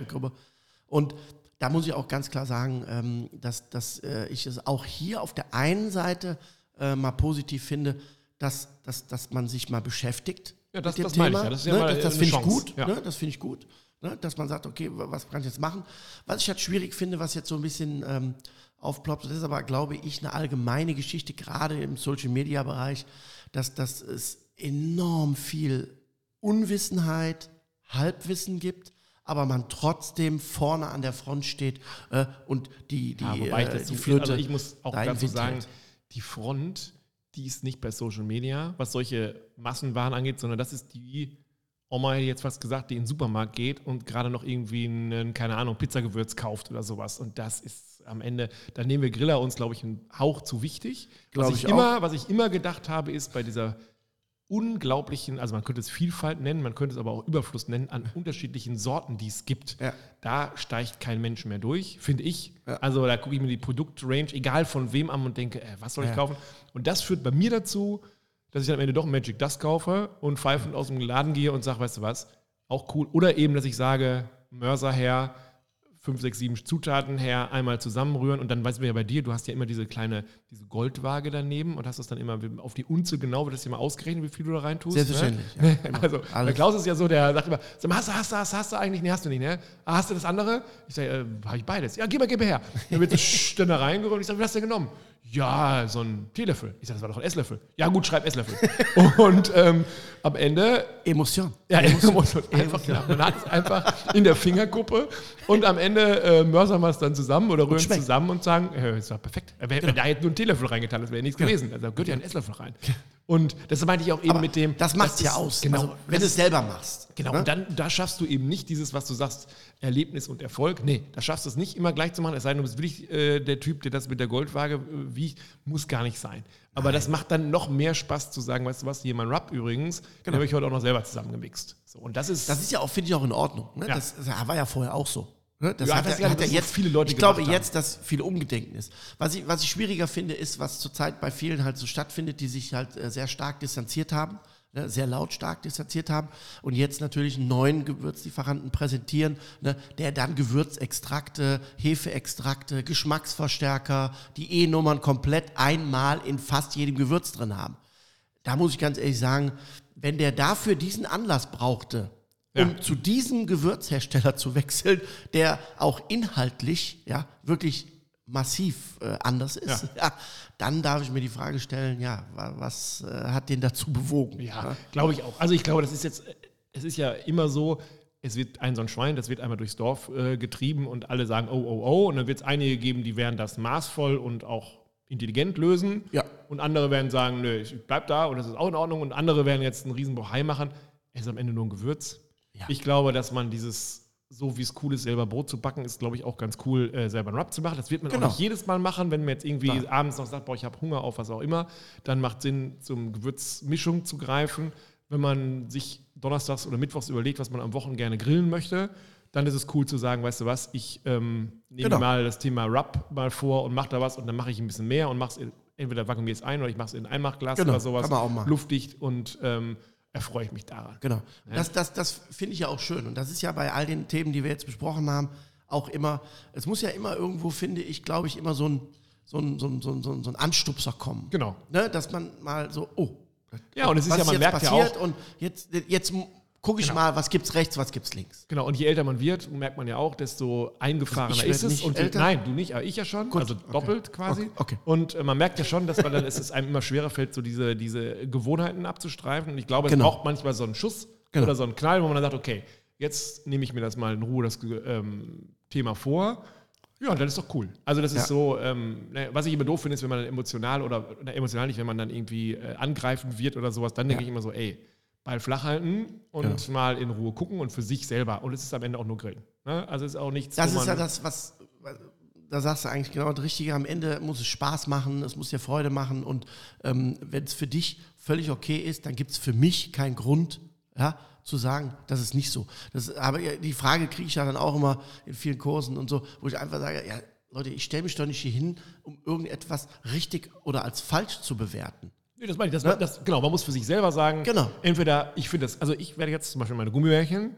Und da muss ich auch ganz klar sagen, ähm, dass, dass äh, ich es auch hier auf der einen Seite äh, mal positiv finde, dass, dass, dass man sich mal beschäftigt. Ja, das- mit dem das Thema, ja. Das ne? das, das finde ich gut. Ja. Ne? Das finde ich gut. Ne? Dass man sagt, okay, wa- was kann ich jetzt machen? Was ich halt schwierig finde, was jetzt so ein bisschen ähm, aufploppt, das ist aber, glaube ich, eine allgemeine Geschichte, gerade im Social-Media-Bereich, dass, dass es enorm viel Unwissenheit, Halbwissen gibt, aber man trotzdem vorne an der Front steht äh, und die, die, Ja, wobei ich äh, das die viel, also Flöte ich muss auch dazu sagen, die Front, die ist nicht bei Social Media, was solche Massenwaren angeht, sondern das ist die Oma hätte jetzt fast gesagt, die in den Supermarkt geht und gerade noch irgendwie einen, keine Ahnung, Pizzagewürz kauft oder sowas. Und das ist am Ende, da nehmen wir Griller uns, glaube ich, einen Hauch zu wichtig. Glaub was ich, ich immer, was ich immer gedacht habe, ist bei dieser unglaublichen, also man könnte es Vielfalt nennen, man könnte es aber auch Überfluss nennen an unterschiedlichen Sorten, die es gibt. Ja. Da steigt kein Mensch mehr durch, finde ich. Ja. Also da gucke ich mir die Produktrange, egal von wem an und denke, äh, was soll ich Ja. kaufen? Und das führt bei mir dazu, dass ich dann am Ende doch Magic Dust kaufe und pfeifend aus dem Laden gehe und sage, weißt du was, auch cool. Oder eben, dass ich sage, Mörser her, fünf, sechs, sieben Zutaten her, einmal zusammenrühren und dann weißt du ja bei dir, du hast ja immer diese kleine, diese Goldwaage daneben und hast das dann immer auf die Unze genau, wird das immer ausgerechnet, wie viel du da rein tust. Selbstverständlich, Ne? ja, also, der. Klaus ist ja so, der sagt immer, sag mal, hast du, hast du, hast du, hast du eigentlich? Nee, hast du nicht, ne? Ah, hast du das andere? Ich sage, äh, habe ich beides. Ja, gib mal, gib mal her. Dann wird so dann da reingerührt und ich sage, wie hast du denn genommen? Ja, so ein Teelöffel. Ich sage, das war doch ein Esslöffel. Ja, gut, schreib Esslöffel. und ähm, am Ende Emotion. ja, Emotion. Einfach, ja, man hat es einfach in der Fingerkuppe und am Ende äh, mörsern wir es dann zusammen oder rühren es zusammen und sagen, äh, ist doch perfekt. Wenn wenn da jetzt nur ein Teelöffel reingetan, das wäre nichts gewesen. Also da gehört ja ein Esslöffel rein. Und das meinte ich auch eben Aber mit dem. das macht ja aus. Genau. Also, wenn du es selber machst. Genau, ne? und dann da schaffst du eben nicht dieses, was du sagst, Erlebnis und Erfolg. Nee, da schaffst du es nicht immer gleich zu machen, es sei denn, du bist wirklich äh, der Typ, der das mit der Goldwaage äh, wiegt, muss gar nicht sein. Aber das macht dann noch mehr Spaß zu sagen, weißt du was, hier mein Rub übrigens, den habe ich heute auch noch selber zusammengemixt. So, und das ist, Genau. Das ist ja auch, finde ich, auch in Ordnung. Ne? Ja. Das, das war ja vorher auch so. Ne? Das Ja, hat, ich weiß ja- hat ja jetzt viele Leute Ich glaube jetzt, dass viel Umgedenken ist. Was ich, was ich schwieriger finde, ist, was zurzeit bei vielen halt so stattfindet, die sich halt äh, sehr stark distanziert haben, ne? sehr lautstark distanziert haben und jetzt natürlich einen neuen Gewürzlieferanten präsentieren, ne? der dann Gewürzextrakte, Hefeextrakte, Geschmacksverstärker, die E-Nummern komplett einmal in fast jedem Gewürz drin haben. Da muss ich ganz ehrlich sagen, wenn der dafür diesen Anlass brauchte, um Ja. zu diesem Gewürzhersteller zu wechseln, der auch inhaltlich ja wirklich massiv äh, anders ist, ja. dann darf ich mir die Frage stellen, ja, wa- was äh, hat den dazu bewogen? Ja, glaube ich auch. Also ich glaube, das ist jetzt, es ist ja immer so, es wird ein so ein Schwein, das wird einmal durchs Dorf äh, getrieben und alle sagen, oh, oh, oh. Und dann wird es einige geben, die werden das maßvoll und auch intelligent lösen. Ja. Und andere werden sagen, nö, ich bleib da und das ist auch in Ordnung. Und andere werden jetzt einen riesen Bohai machen. Es ist am Ende nur ein Gewürz. Ja. Ich glaube, dass man dieses, so wie es cool ist, selber Brot zu backen, ist, glaube ich, auch ganz cool, äh, selber einen Rub zu machen. Das wird man Genau. auch nicht jedes Mal machen, wenn man jetzt irgendwie Klar. abends noch sagt, boah, ich habe Hunger auf was auch immer, dann macht Sinn, zum Gewürzmischung zu greifen. Wenn man sich donnerstags oder mittwochs überlegt, was man am Wochen gerne grillen möchte, dann ist es cool zu sagen, weißt du was, ich ähm, nehme Genau. mal das Thema Rub mal vor und mache da was und dann mache ich ein bisschen mehr und mache es entweder vakuumiere es ein oder ich mache es in ein Einmachglas Genau, oder sowas, luftdicht und ähm, erfreue ich mich daran. Genau. Das, das, das finde ich ja auch schön. Und das ist ja bei all den Themen, die wir jetzt besprochen haben, auch immer, es muss ja immer irgendwo, finde ich, glaube ich, immer so ein, so ein, so ein, so ein, so ein Anstupser kommen. Genau. Ne? Dass man mal so, oh, Ja, und es ist ja, man merkt ja passiert auch, und jetzt, jetzt gucke ich Genau. mal, was gibt's rechts, was gibt's links. Genau, und je älter man wird, merkt man ja auch, desto eingefahrener ist es. Und älter? nein, du nicht, aber ich ja schon. Gut, also okay. doppelt quasi. Okay, okay. Und äh, man merkt ja schon, dass man dann es ist einem immer schwerer fällt, so diese, diese Gewohnheiten abzustreifen. Und ich glaube, es Genau. braucht manchmal so einen Schuss Genau. oder so einen Knall, wo man dann sagt, okay, jetzt nehme ich mir das mal in Ruhe, das ähm, Thema vor. Ja, dann ist doch cool. Also das ist Ja. so, ähm, was ich immer doof finde, ist, wenn man dann emotional oder na, emotional nicht, wenn man dann irgendwie äh, angreifen wird oder sowas, dann denke Ja. ich immer so, ey, Ball flach halten und Genau. mal in Ruhe gucken und für sich selber. Und es ist am Ende auch nur Grillen. Ne? Also es ist auch nichts, Das ist ja das, was, da sagst du eigentlich genau das Richtige. Am Ende muss es Spaß machen, es muss dir Freude machen. Und ähm, wenn es für dich völlig okay ist, dann gibt es für mich keinen Grund, ja, zu sagen, das ist nicht so. Das, aber ja, die Frage kriege ich ja dann auch immer in vielen Kursen und so, wo ich einfach sage, ja, Leute, ich stelle mich doch nicht hier hin, um irgendetwas richtig oder als falsch zu bewerten. Nee, das meine ich. Das, das, genau, man muss für sich selber sagen, Genau. entweder, ich finde das, also ich werde jetzt zum Beispiel meine Gummibärchen,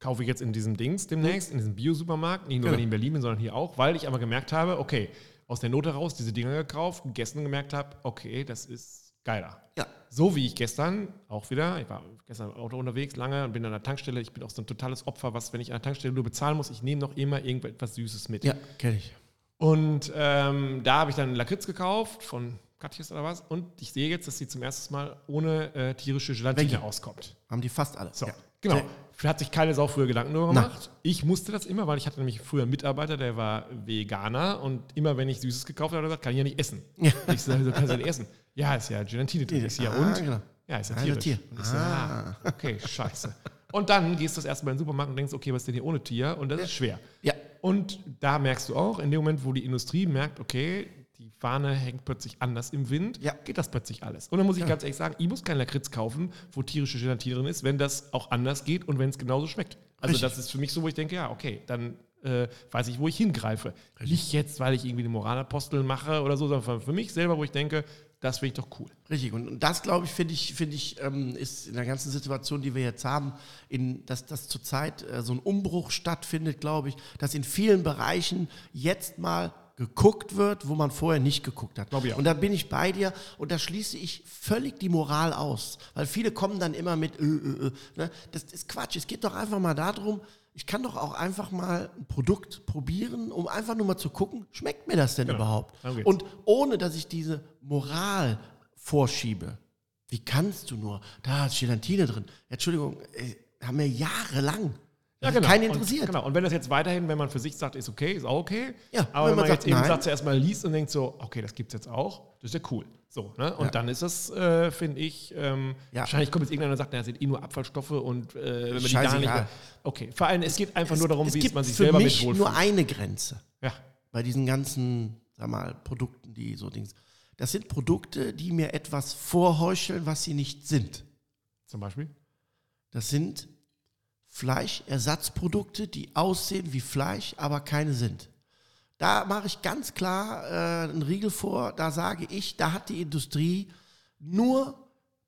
kaufe ich jetzt in diesem Dings demnächst, in diesem Bio-Supermarkt, nicht nur Genau. in Berlin bin, sondern hier auch, weil ich aber gemerkt habe, okay, aus der Note raus diese Dinger gekauft, gegessen und gemerkt habe, okay, das ist geiler. Ja. So wie ich gestern auch wieder, ich war gestern im Auto unterwegs lange und bin an der Tankstelle. Ich bin auch so ein totales Opfer, was, wenn ich an der Tankstelle nur bezahlen muss, ich nehme noch immer irgendetwas Süßes mit. Ja, kenne ich. Und ähm, da habe ich dann Lakritz gekauft von Katjes oder was. Und ich sehe jetzt, dass sie zum ersten Mal ohne äh, tierische Gelatine Welche? auskommt. Haben die fast alle. So, Ja. genau. Hat sich keine Sau früher Gedanken darüber gemacht. Ich musste das immer, weil ich hatte nämlich früher einen Mitarbeiter, der war Veganer und immer wenn ich Süßes gekauft habe, hat er gesagt, kann ich ja nicht essen. Ja. Ich sage, so kannst du ja nicht essen. Ja, ist ja Gelatine drin. Ich ja, Ah, und? genau. Ja, ist ja Ah, tierisch. Tier. Und ich so, ah, okay, scheiße. Und dann gehst du das erste Mal in den Supermarkt und denkst, okay, was ist denn hier ohne Tier? Und das ist schwer. Ja. Und da merkst du auch, in dem Moment, wo die Industrie merkt, okay, Fahne hängt plötzlich anders im Wind, Ja. geht das plötzlich alles. Und dann muss ich ganz ehrlich sagen, ich muss keinen Lakritz kaufen, wo tierische Gelatine drin ist, wenn das auch anders geht und wenn es genauso schmeckt. Also Richtig. das ist für mich so, wo ich denke, ja, okay, dann äh, weiß ich, wo ich hingreife. Nicht jetzt, weil ich irgendwie den Moralapostel mache oder so, sondern für mich selber, wo ich denke, das finde ich doch cool. Richtig. Und, und das, glaube ich, finde ich, finde ich, ähm, ist in der ganzen Situation, die wir jetzt haben, in, dass, dass zurzeit äh, so ein Umbruch stattfindet, glaube ich, dass in vielen Bereichen jetzt mal geguckt wird, wo man vorher nicht geguckt hat. Und da bin ich bei dir und da schließe ich völlig die Moral aus. Weil viele kommen dann immer mit, äh, äh, äh, ne? das ist Quatsch. Es geht doch einfach mal darum, ich kann doch auch einfach mal ein Produkt probieren, um einfach nur mal zu gucken, schmeckt mir das denn Genau. überhaupt? Und ohne, dass ich diese Moral vorschiebe. Wie kannst du nur? Da ist Gelatine drin. Entschuldigung, äh, haben wir jahrelang. Ja, genau. Keinen Und, interessiert. genau. Und wenn das jetzt weiterhin, wenn man für sich sagt, ist okay, ist auch okay. Ja, aber wenn wenn man man sagt, jetzt eben nein. Satz erstmal liest und denkt so, okay, das gibt es jetzt auch, das ist ja cool. So, ne? Und Ja. dann ist das, äh, finde ich, ähm, Ja. wahrscheinlich kommt jetzt irgendeiner und sagt, na, das sind eh nur Abfallstoffe und äh, wenn man die gar nicht. Scheißegal. Okay, vor allem, es geht einfach nur darum, es wie man sich selber mich mit nur wohlfühlt. eine Grenze Ja, bei diesen ganzen, sag mal, Produkten, die so Dings. Das sind Produkte, die mir etwas vorheucheln, was sie nicht sind. zum Beispiel. Das sind Fleischersatzprodukte, die aussehen wie Fleisch, aber keine sind. Da mache ich ganz klar äh, einen Riegel vor. Da sage ich, da hat die Industrie nur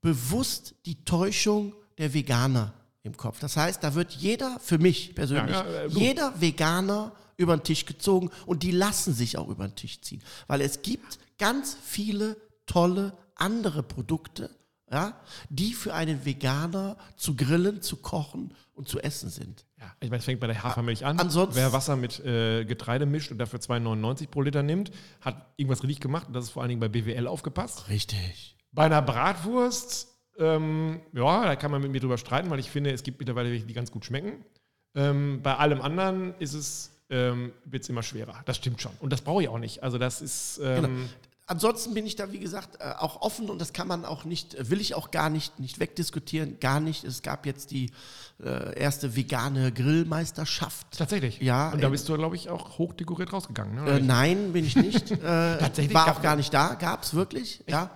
bewusst die Täuschung der Veganer im Kopf. Das heißt, da wird jeder, für mich persönlich, Ja, ja, äh, jeder Veganer über den Tisch gezogen und die lassen sich auch über den Tisch ziehen. Weil es gibt ganz viele tolle andere Produkte, ja, die für einen Veganer zu grillen, zu kochen und zu essen sind. Ja, ich meine, es fängt bei der Hafermilch an. Ansonsten- Wer Wasser mit äh, Getreide mischt und dafür 2,99 pro Liter nimmt, hat irgendwas richtig gemacht und das ist vor allen Dingen bei BWL aufgepasst. Richtig. Bei einer Bratwurst, ähm, ja, da kann man mit mir drüber streiten, weil ich finde, es gibt mittlerweile welche, die ganz gut schmecken. Ähm, bei allem anderen ist es, ähm, wird es immer schwerer. Das stimmt schon. Und das brauche ich auch nicht. Also das ist, ähm, Genau. Ansonsten bin ich da, wie gesagt, äh, auch offen und das kann man auch nicht, will ich auch gar nicht, nicht wegdiskutieren, gar nicht. Es gab jetzt die äh, erste vegane Grillmeisterschaft. tatsächlich. Ja, Und da bist du, glaube ich, auch hochdekoriert rausgegangen. Ne? Äh, nein, bin ich nicht. Äh, Tatsächlich? war auch gar nicht da, gab es wirklich, ja.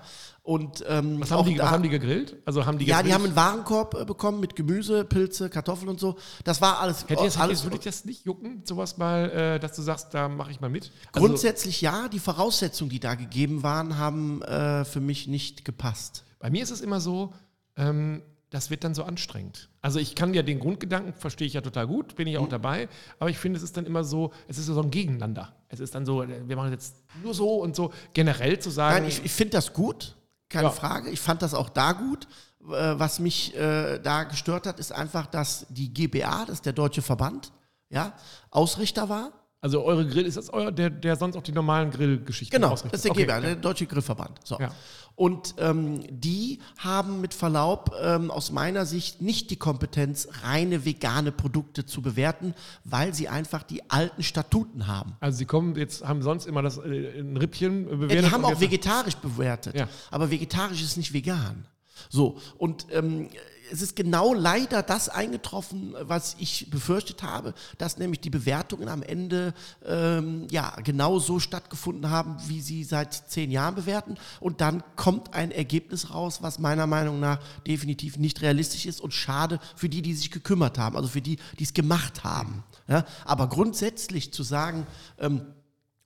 Und ähm, was, haben die, was haben die gegrillt? Also haben die Ja, jetzt die haben einen Warenkorb äh, bekommen mit Gemüse, Pilze, Kartoffeln und so. Das war alles. Hätte jetzt, alles würde ich das nicht jucken, sowas mal, äh, dass du sagst, da mache ich mal mit? Also, Grundsätzlich ja, die Voraussetzungen, die da gegeben waren, haben äh, für mich nicht gepasst. Bei mir ist es immer so, ähm, das wird dann so anstrengend. Also ich kann ja den Grundgedanken, verstehe ich ja total gut, bin ich auch dabei, aber ich finde, es ist dann immer so, es ist so ein Gegeneinander. Es ist dann so, äh, wir machen jetzt nur so und so, generell zu sagen, Nein, ich, ich finde das gut, keine Ja. Frage. Ich fand das auch da gut. Äh, was mich äh, da gestört hat, ist einfach, dass die GBA, das ist der Deutsche Verband, ja, Ausrichter war. Also eure Grill, ist das euer, der, der sonst auch die normalen Grillgeschichten Genau, ausrichtet? das ist der Okay, GBA, ja. der Deutsche Grillverband. So. Ja. Und ähm, die haben mit Verlaub ähm, aus meiner Sicht nicht die Kompetenz, reine vegane Produkte zu bewerten, weil sie einfach die alten Statuten haben. Also sie kommen jetzt, haben sonst immer das äh, ein Rippchen äh, Ja, bewertet. die haben auch vegetarisch bewertet, Ja. aber vegetarisch ist nicht vegan. So, und ähm, es ist genau leider das eingetroffen, was ich befürchtet habe, dass nämlich die Bewertungen am Ende ähm, ja genau so stattgefunden haben, wie sie seit zehn Jahren bewerten. Und dann kommt ein Ergebnis raus, was meiner Meinung nach definitiv nicht realistisch ist und schade für die, die sich gekümmert haben, also für die, die es gemacht haben. Ja? Aber grundsätzlich zu sagen, ähm,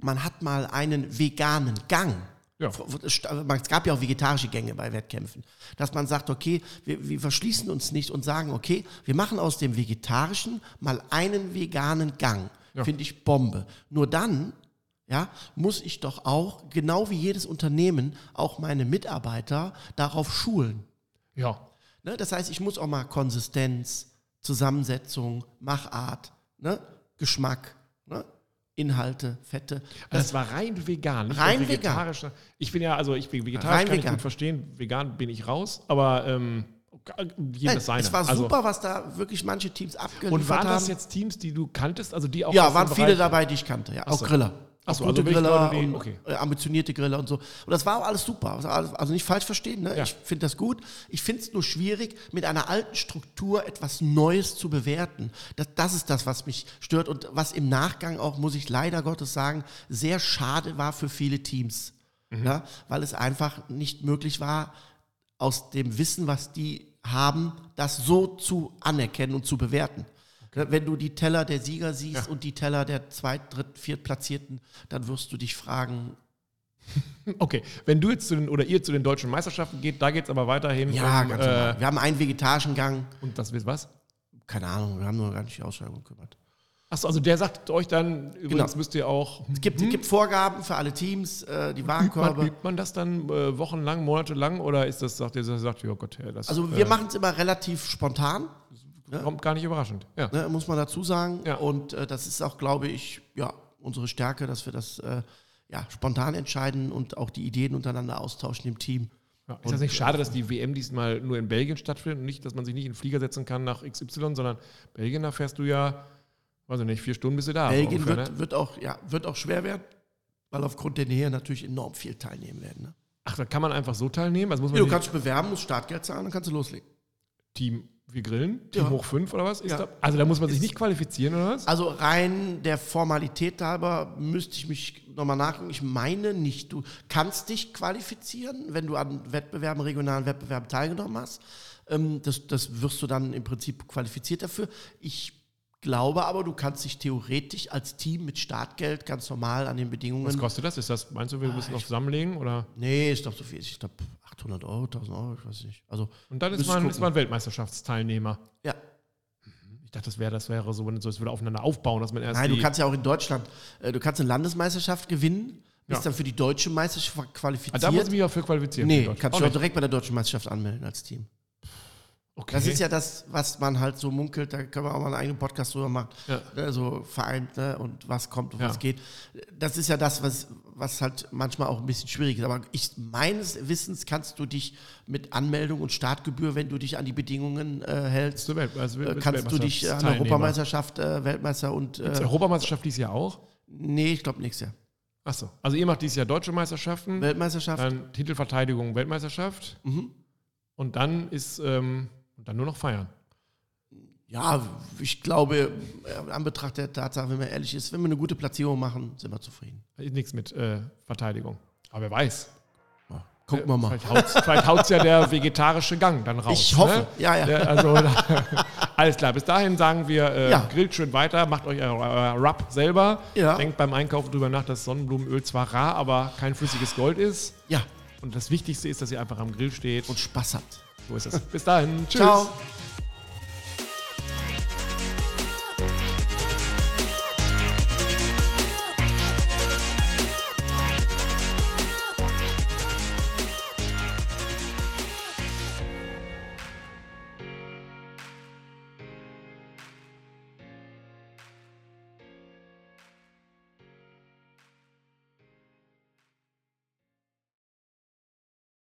man hat mal einen veganen Gang. Ja. Es gab ja auch vegetarische Gänge bei Wettkämpfen, dass man sagt, okay, wir, wir verschließen uns nicht und sagen, okay, wir machen aus dem Vegetarischen mal einen veganen Gang. Ja. Finde ich Bombe. Nur dann, ja, muss ich doch auch, genau wie jedes Unternehmen, auch meine Mitarbeiter darauf schulen. Ja. Ne? Das heißt, ich muss auch mal Konsistenz, Zusammensetzung, Machart, ne? Geschmack, ne? Inhalte, Fette. Also das war rein vegan, Rein nur vegetarisch. Ich bin ja, also ich bin vegetarisch, Rein kann ich vegan. gut verstehen. Vegan bin ich raus, aber ähm, das seine. es war also, super, was da wirklich manche Teams abgeliefert Und waren das haben. jetzt Teams, die du kanntest, also die auch Ja, waren viele dabei, die ich kannte, ja. Ach Auch. Griller. Ach Auch so, gute also Griller die- und okay. äh, ambitionierte Griller und so. Und das war auch alles super. Also Also nicht falsch verstehen, ne? Ja. Ich finde das gut. Ich finde es nur schwierig, mit einer alten Struktur etwas Neues zu bewerten. Das, das ist das, was mich stört und was im Nachgang auch, muss ich leider Gottes sagen, sehr schade war für viele Teams. Mhm. Ja? Weil es einfach nicht möglich war, aus dem Wissen, was die haben, das so zu anerkennen und zu bewerten. Wenn du die Teller der Sieger siehst Ja. und die Teller der Zweit-, Dritt-, Viertplatzierten, dann wirst du dich fragen, Okay, wenn du jetzt zu den, oder ihr zu den deutschen Meisterschaften geht, da geht es aber weiterhin ja, um, ganz äh. Wir haben einen vegetarischen Gang, und das wird was? keine Ahnung, wir haben nur gar nicht die Ausschreibung gekümmert. Achso, also der sagt euch dann, übrigens müsst ihr auch, Es gibt, gibt Vorgaben für alle Teams, äh, die übt man, Warenkörbe. übt man das dann äh, wochenlang, monatelang oder ist das, sagt ihr, sagt, ja Gott, ja, das Also wir äh, machen es immer relativ spontan, kommt gar nicht überraschend. Ja. ne, muss man dazu sagen. Ja. Und äh, das ist auch, glaube ich, ja, unsere Stärke, dass wir das äh, ja, spontan entscheiden und auch die Ideen untereinander austauschen im Team. Ja. Ist das nicht schade, dass die WM diesmal nur in Belgien stattfindet und nicht, dass man sich nicht in den Flieger setzen kann nach XY, sondern Belgien, da fährst du ja, weiß ich nicht, vier Stunden bist du da. Belgien ungefähr, wird, ne? wird, auch, ja, wird auch schwer werden, weil aufgrund der Nähe natürlich enorm viel teilnehmen werden. Ne? Ach, da kann man einfach so teilnehmen? Also muss man Ja, du kannst bewerben, musst Startgeld zahlen, dann kannst du loslegen. Team, wir grillen, Team Ja. hoch 5 oder was? Ja. da, also da muss man sich Ist- nicht qualifizieren oder was? Also rein der Formalität halber müsste ich mich nochmal nachgucken. Ich meine nicht, du kannst dich qualifizieren, wenn du an Wettbewerben, regionalen Wettbewerben teilgenommen hast. Ähm, das, das wirst du dann im Prinzip qualifiziert dafür. Ich glaube aber, du kannst dich theoretisch als Team mit Startgeld ganz normal an den Bedingungen. Was kostet das? Ist das, meinst du, wir müssen noch zusammenlegen? Oder? Nee, ist doch so viel. Ich glaube 800 Euro, 1000 Euro, ich weiß nicht. Also, Und dann ist man, gucken. ist man Weltmeisterschaftsteilnehmer. ja. Ich dachte, das wäre, das wäre so, wenn so, es würde aufeinander aufbauen, dass man erst Nein, du kannst ja auch in Deutschland, äh, du kannst eine Landesmeisterschaft gewinnen, bist Ja. dann für die deutsche Meisterschaft Ah, qualifiziert. da muss ich mich auch für qualifizieren. Nee, kannst du auch direkt bei der deutschen Meisterschaft anmelden als Team. Okay. Das ist ja das, was man halt so munkelt, da können wir auch mal einen eigenen Podcast drüber machen. Ja. Ne, so vereint ne, und was kommt und Ja. was geht. Das ist ja das, was, was halt manchmal auch ein bisschen schwierig ist. Aber ich, meines Wissens kannst du dich mit Anmeldung und Startgebühr, wenn du dich an die Bedingungen äh, hältst, also äh, kannst du dich an der. Europameisterschaft, äh, Weltmeister und. Gibt's Äh, Europameisterschaft dieses Jahr auch? nee, ich glaube nächstes Jahr. Achso. Also ihr macht dieses Jahr deutsche Meisterschaften, Weltmeisterschaft. dann Titelverteidigung Weltmeisterschaft Mhm. und dann ist ähm, und dann nur noch feiern. Ja, ich glaube, äh, an Betracht der Tatsache, wenn man ehrlich ist, wenn wir eine gute Platzierung machen, sind wir zufrieden. Nichts mit äh, Verteidigung. Aber wer weiß. Ja, gucken wir mal. Vielleicht vielleicht haut's ja der vegetarische Gang dann raus. Ich hoffe, Ne? ja, ja. Ja, also, alles klar. Bis dahin sagen wir, äh, Ja. grillt schön weiter, macht euch euer, Rub selber. Ja. Denkt beim Einkaufen drüber nach, dass Sonnenblumenöl zwar rar, aber kein flüssiges Gold ist. Ja, Und das Wichtigste ist, dass ihr einfach am Grill steht. und Spaß habt. So ist es. Bis dahin. Tschüss. Ciao.